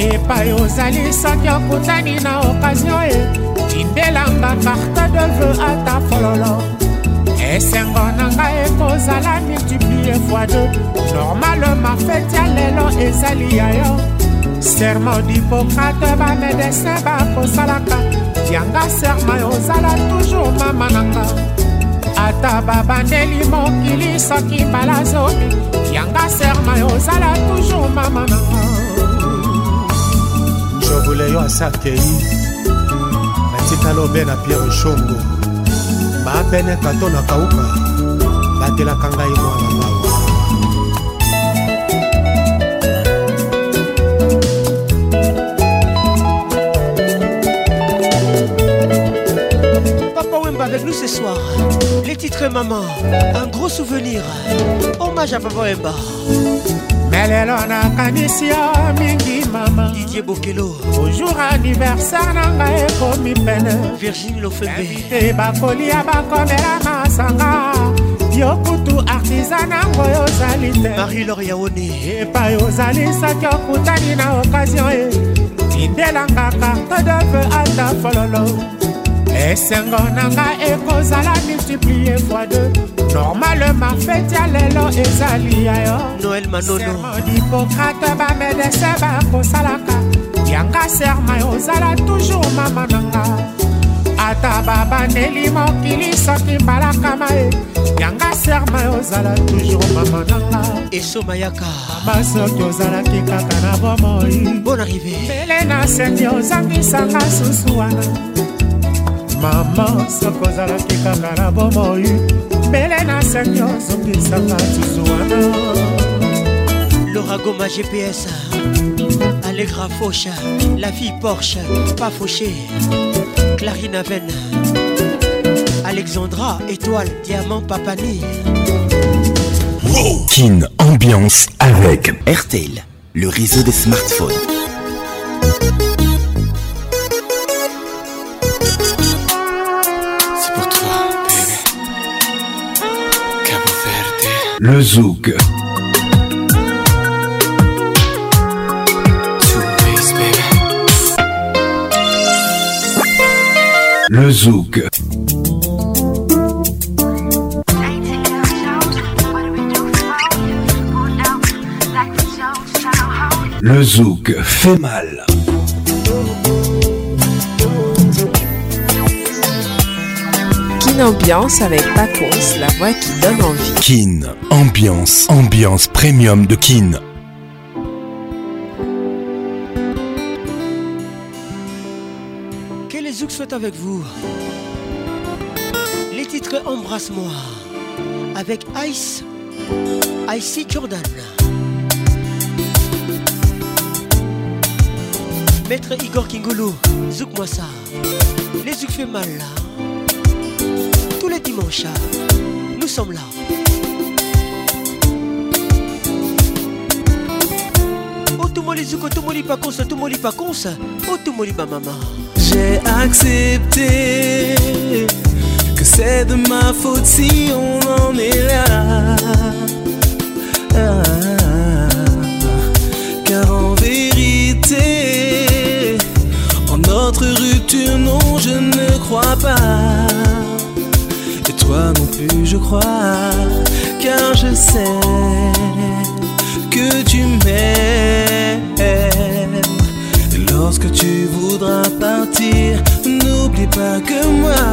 epai ozali soki okutani na okazio ye tindelanga carte de veu ata fololo esengo na ngai ekozala multiplie fois 2 normalema feti ya lelo ezali ya yo serment dipokrate bamedesin bakosalaka yanga serma ozala toujours mama nanga ata babandeli mokili soki mbala zomi yanga serma ozala toujours mama nanga njobule yo asi akei batikala obe na pierre shongo baapene kato na kauka batelaka ngai mwana mao ce soir. Les titres Maman, un gros souvenir. Hommage à Papa Emba. melelo nakanisi yo mingi mama didie bokelo jour anniversaire, na ngai Virginie pene virgin lofembeite bakolia à Sanga, la kutu nango yozali marie lor yaone epai ozali soki okutani na occasion e tindelanga carte de feu ata fololo esengo na nga ekozala multiplie fois deux normalement feti ya lelo ezali ya yo noel manonosermodipokrate bamedese bakosalaka yanga serma ozala toujours mama na nga ata babandeli mokili soki mbalakama ye yanga serma ozala toujours mama na nga esomayaka mama soki ozalaki kaka na bomoi bon arrive mbele na sengi ozangisanga susu wana mama soki ozalaki kaka na bomoi mbele na sengi ozongisanga tizu wana loragoma gps allegra fauche la fille porche pas fauché Clarina Ven. alexandra étoile diamant papani wow. kin ambiance avec RTL le réseau des smartphones le Zouk. Le Zouk. Le Zouk fait mal. Une ambiance avec Paco la voix Kin, ambiance, ambiance premium de Kin. Que les Zouks soient avec vous. Les titres Embrasse-moi avec Ice, Icy Jordan. Maître Igor Kingolo, Zouk moi ça. Les Zouks fait mal là. Tous les dimanches nous sommes là. maman. J'ai accepté que c'est de ma faute si on en est là. Ah, ah, ah. car en vérité, en notre rupture, non, je ne crois pas toi non plus, je crois, car je sais que tu m'aimes. lorsque tu voudras partir, n'oublie pas que moi,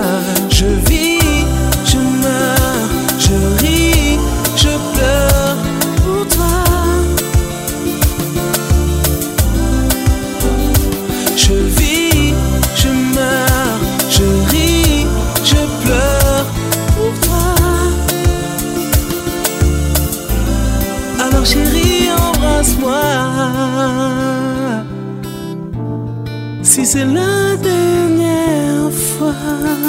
je vis, je meurs, je ris, je pleure. si c'est la dernière fois.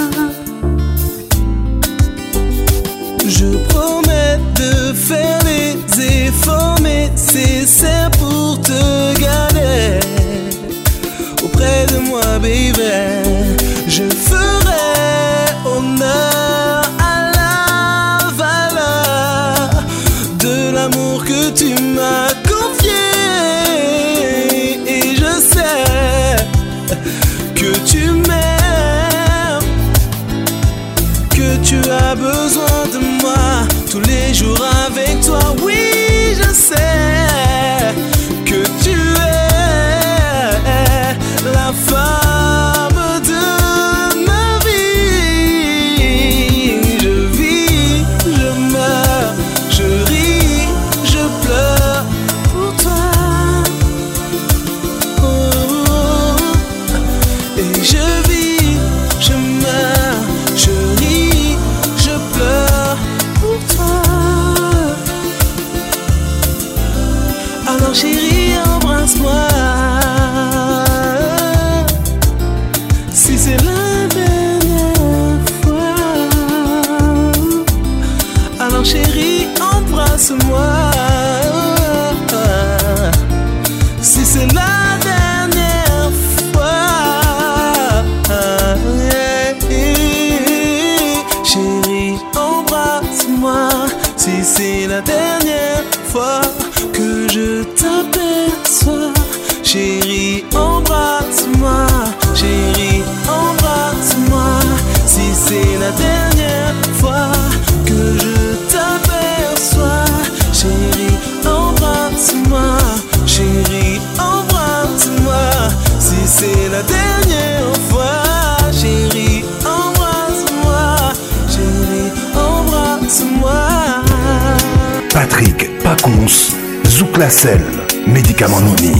Classel, médicament non-ni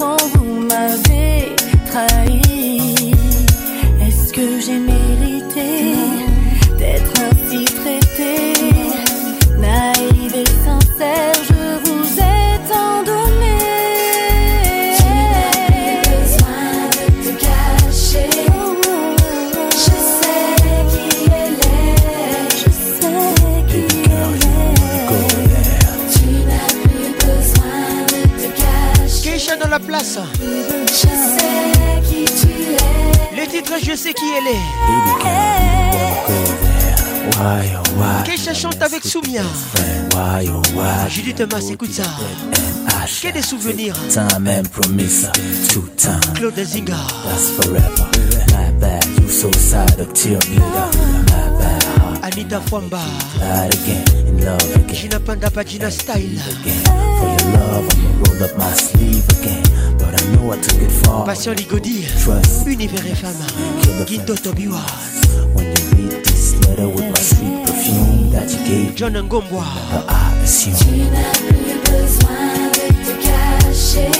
vous m'avez trahi. Je sais qui tu Le titre, je sais qui elle est. chante avec Soumia. Judith Thomas, écoute ça. Que des souvenirs. Claude Zinga. forever. Anita Gina Panda Pagina Style rolled up my sleeve again. But I know I took it far. Passion Ligodi, trust, Univers FM, Guido Tobiwa. When you read this letter with my sweet perfume that you gave, John Ngombwa, I assume. Gina,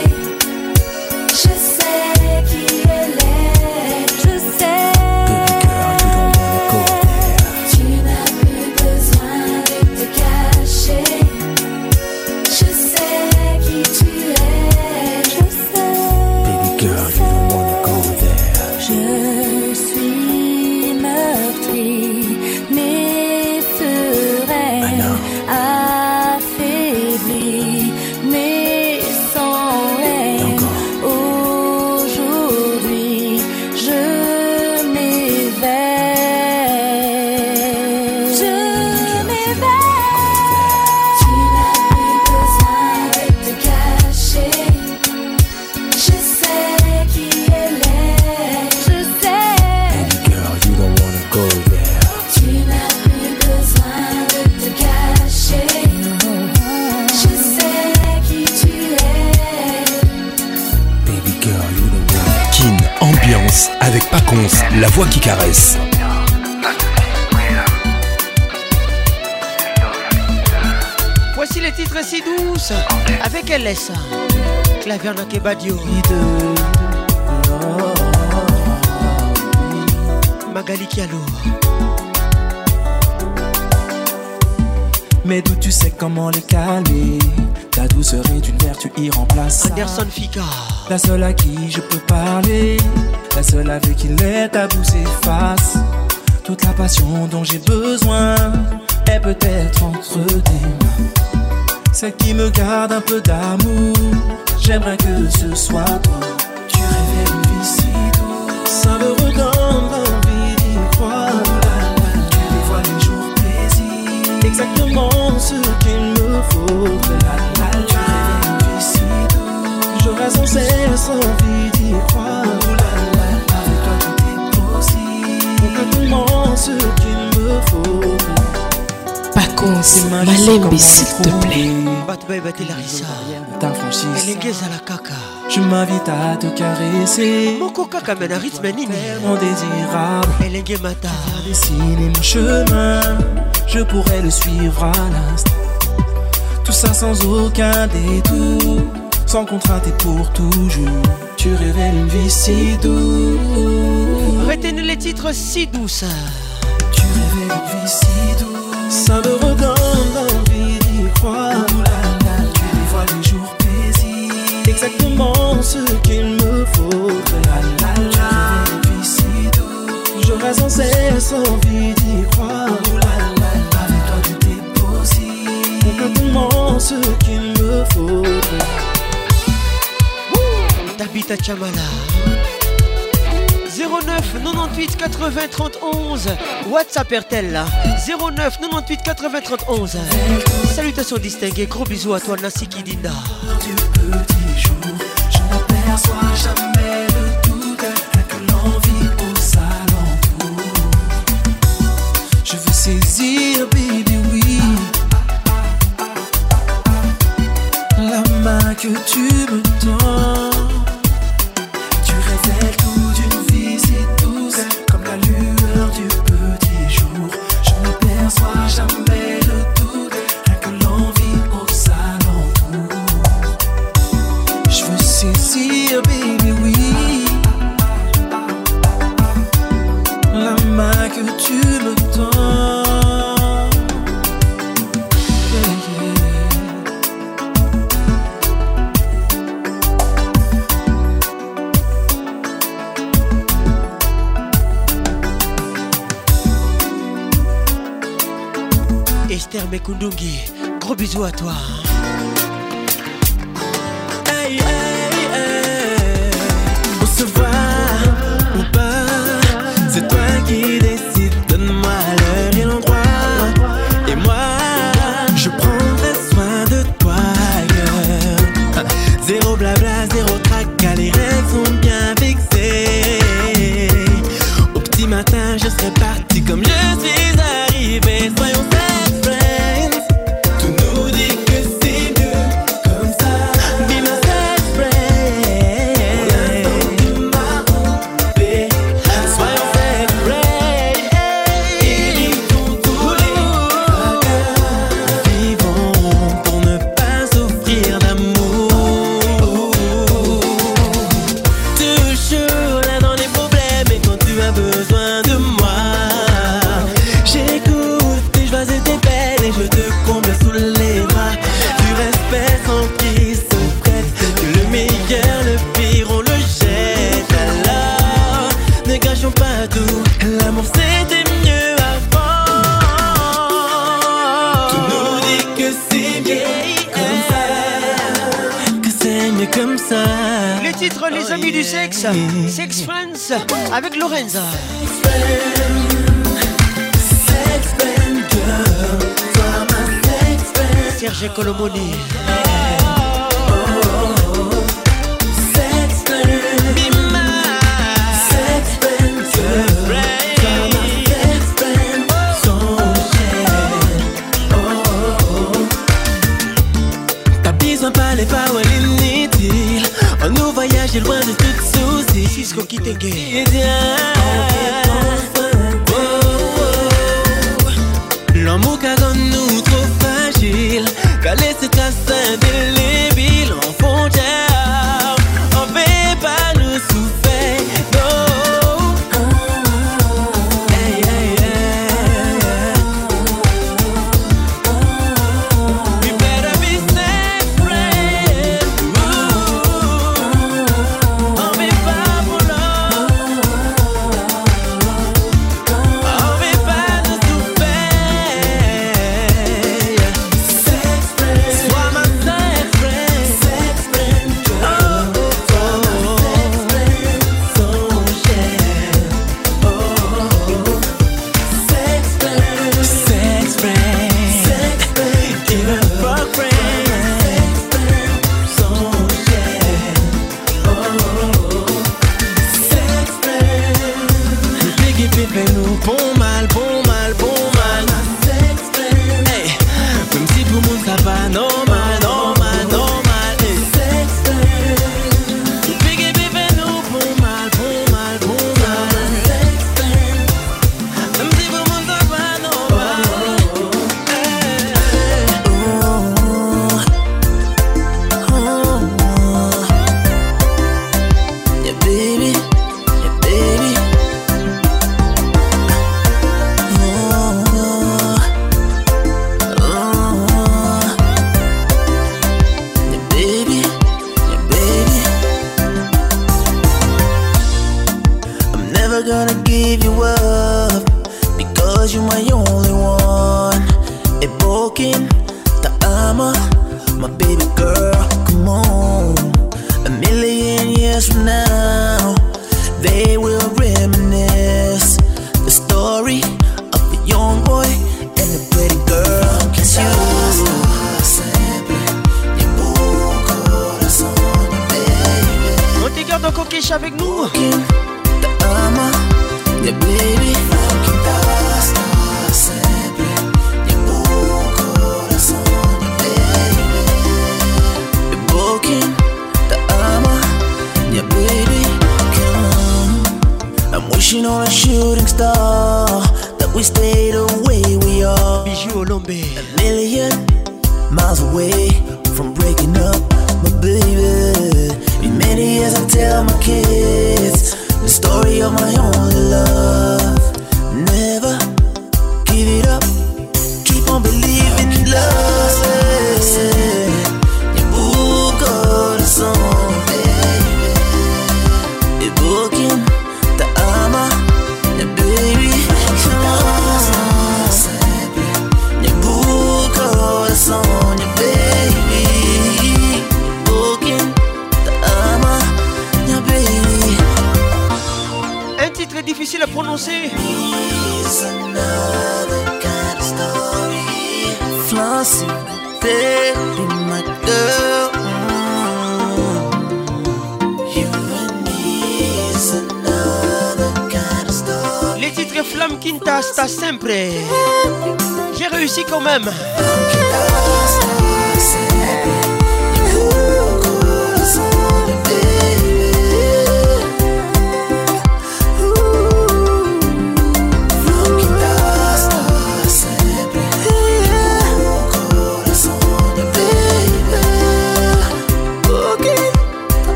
you la voix qui caresse. Voici les titres si douces avec LS, clavier de Kebadio. Magali Kialo. Mais d'où tu sais comment les caler Ta douceur est une vertu remplaces. Anderson Fika. La seule à qui je peux parler la seule à vue qui l'est à bout s'efface. Toute la passion dont j'ai besoin est peut-être entre tes mains. Celle qui me garde un peu d'amour, j'aimerais que ce soit toi. Tu rêvais une vie si douce, ça me redonne envie d'y croire. Tu vois les jours plaisir, exactement ce qu'il me faut. La, tu rêvais une vie si douce, j'aurais sans cesse envie d'y croire seulement ce qu'il me faut. Pacons, Malembe, s'il te plaît. Je m'invite à te caresser. Mon coca à rythme nini. Mon désirable. Elenge mata. Dessiner mon chemin. Je pourrais le suivre à l'instant. Tout ça sans aucun détour. Sans contrainte et pour toujours. Tu révèles une vie si douce titre si douce. Tu rêvais une vie si douce. Ça me redonne envie d'y croire. Oh là tu vois les jours paisibles. Exactement ce qu'il me faut. La la la. une vie si douce. J'aurais sans cesse envie d'y croire. la, avec toi tout est possible. Exactement ce qu'il me faut. à Chamala. 09 98 80 31 WhatsApp là 09 98 80 31 Salutations distinguées, gros bisous à toi Nassi Kidinda.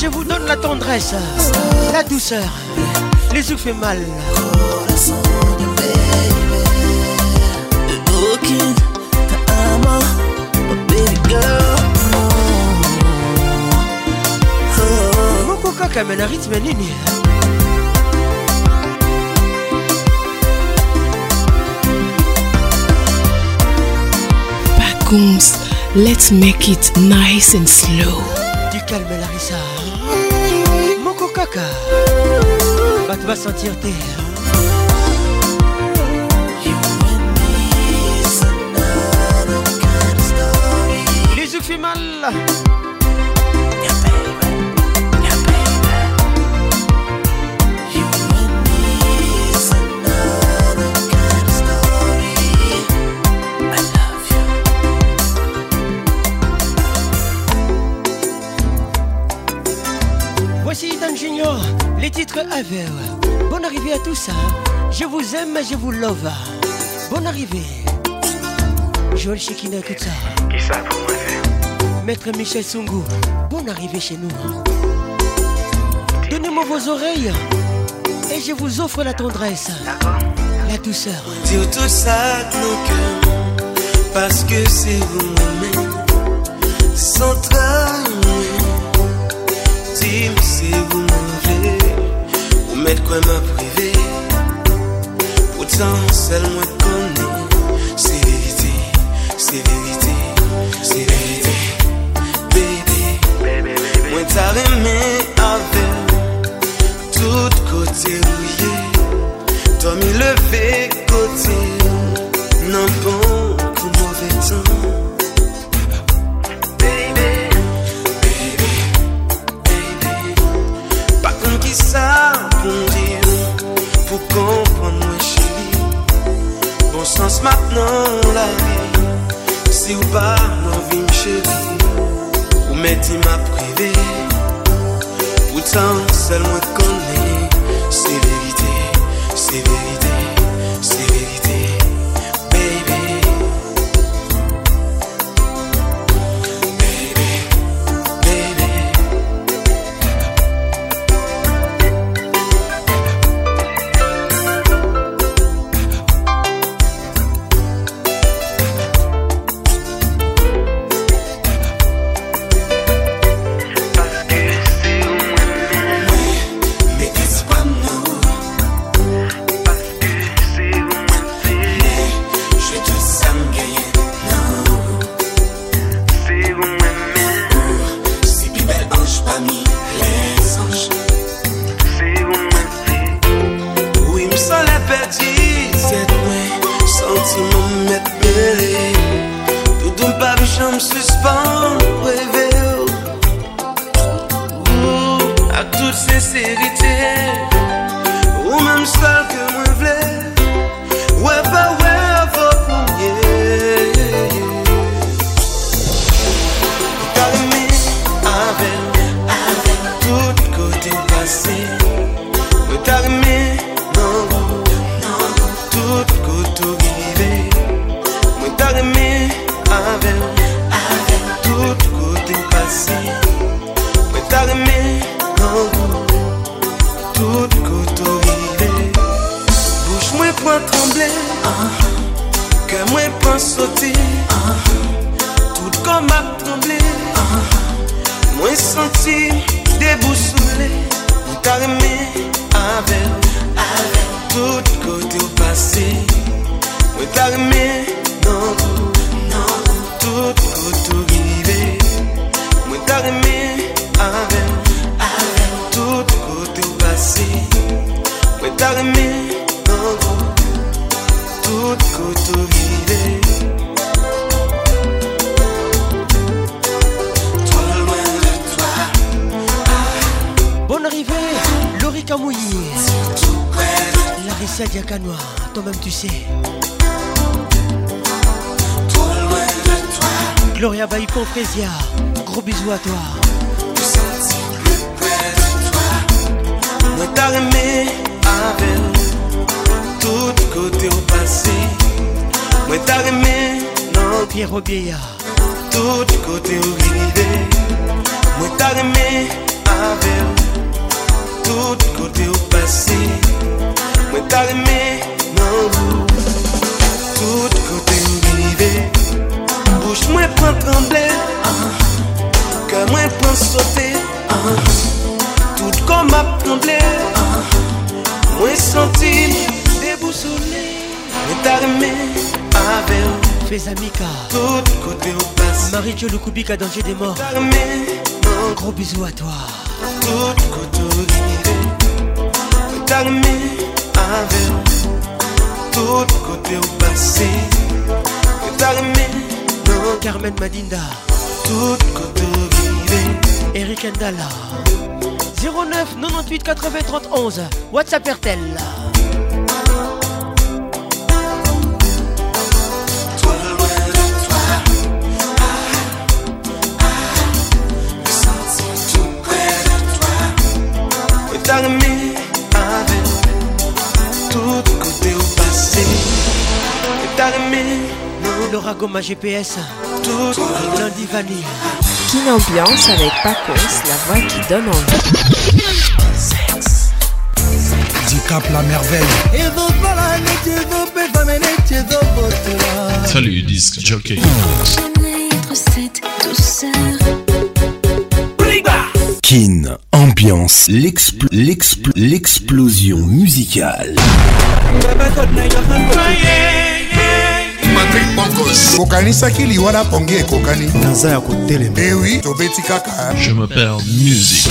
Je vous donne la tendresse, la douceur, les yeux qui fait mal. Oh, la sang de bébé. Le coquin, la amour, mon petit gars. Mon coquin, le rythme est nul. Par contre, let's make it nice and slow. Du calme, la rissage. Va te va sentir terre Les yeux fait mal Bon Bonne arrivée à tous. Hein. Je vous aime, je vous love. Bonne arrivée. Joël Chikina ça. Qui ça pour moi Maître Michel Sungu. Bonne arrivée chez nous. Hein. Donnez-moi vos oreilles et je vous offre la tendresse, la douceur. Dire tout ça de nos cœurs parce que c'est vous-même sans trahir. c'est vous Mèd kwen mè privè, Poutan sel mwen konè, Se verite, se verite, se verite, Bebe, mwen tarè mè avè, Tout kote rouye, To mi levè, Ba mwen vin chedi Ou meti m aprivi Poutan sel mwen kone calmer non. Carmen Madinda Tout côté Eric Ndala 09 98 80 31 WhatsApp RTL Tell me Laura ma GPS. Lundi Vanille. Kin Ambiance avec Pacos, la voix qui donne envie. Sex. Du cap la merveille. Salut disque jockey. Kin, ambiance, l'explosion musicale bokanisaki liwa na pongi ekokani naza ya kotelema ewi eh tobeti kaka je me perds musique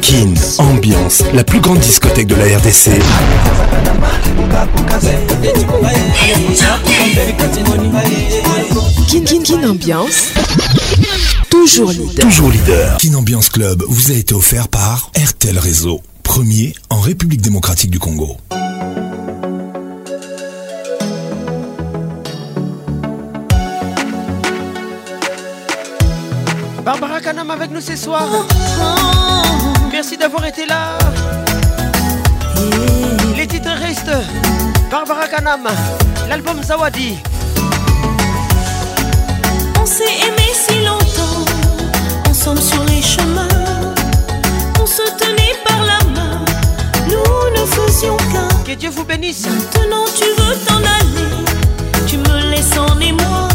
Kin ambiance, la plus grande discothèque de la RDC. Kin Kin Kin ambiance. Toujours leader. Toujours Ambiance Club vous a été offert par RTL Réseau, premier en République démocratique du Congo. Barbara Kanam avec nous ce soir. Merci d'avoir été là. Les titres restent Barbara Kanam, l'album Zawadi. On s'est aimé si nous sommes sur les chemins. On se tenait par la main, nous ne faisions qu'un. Que Dieu vous bénisse. Maintenant tu veux t'en aller, tu me laisses en émoi.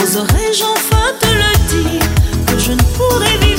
Oserais-je enfin te le dire que je ne pourrais vivre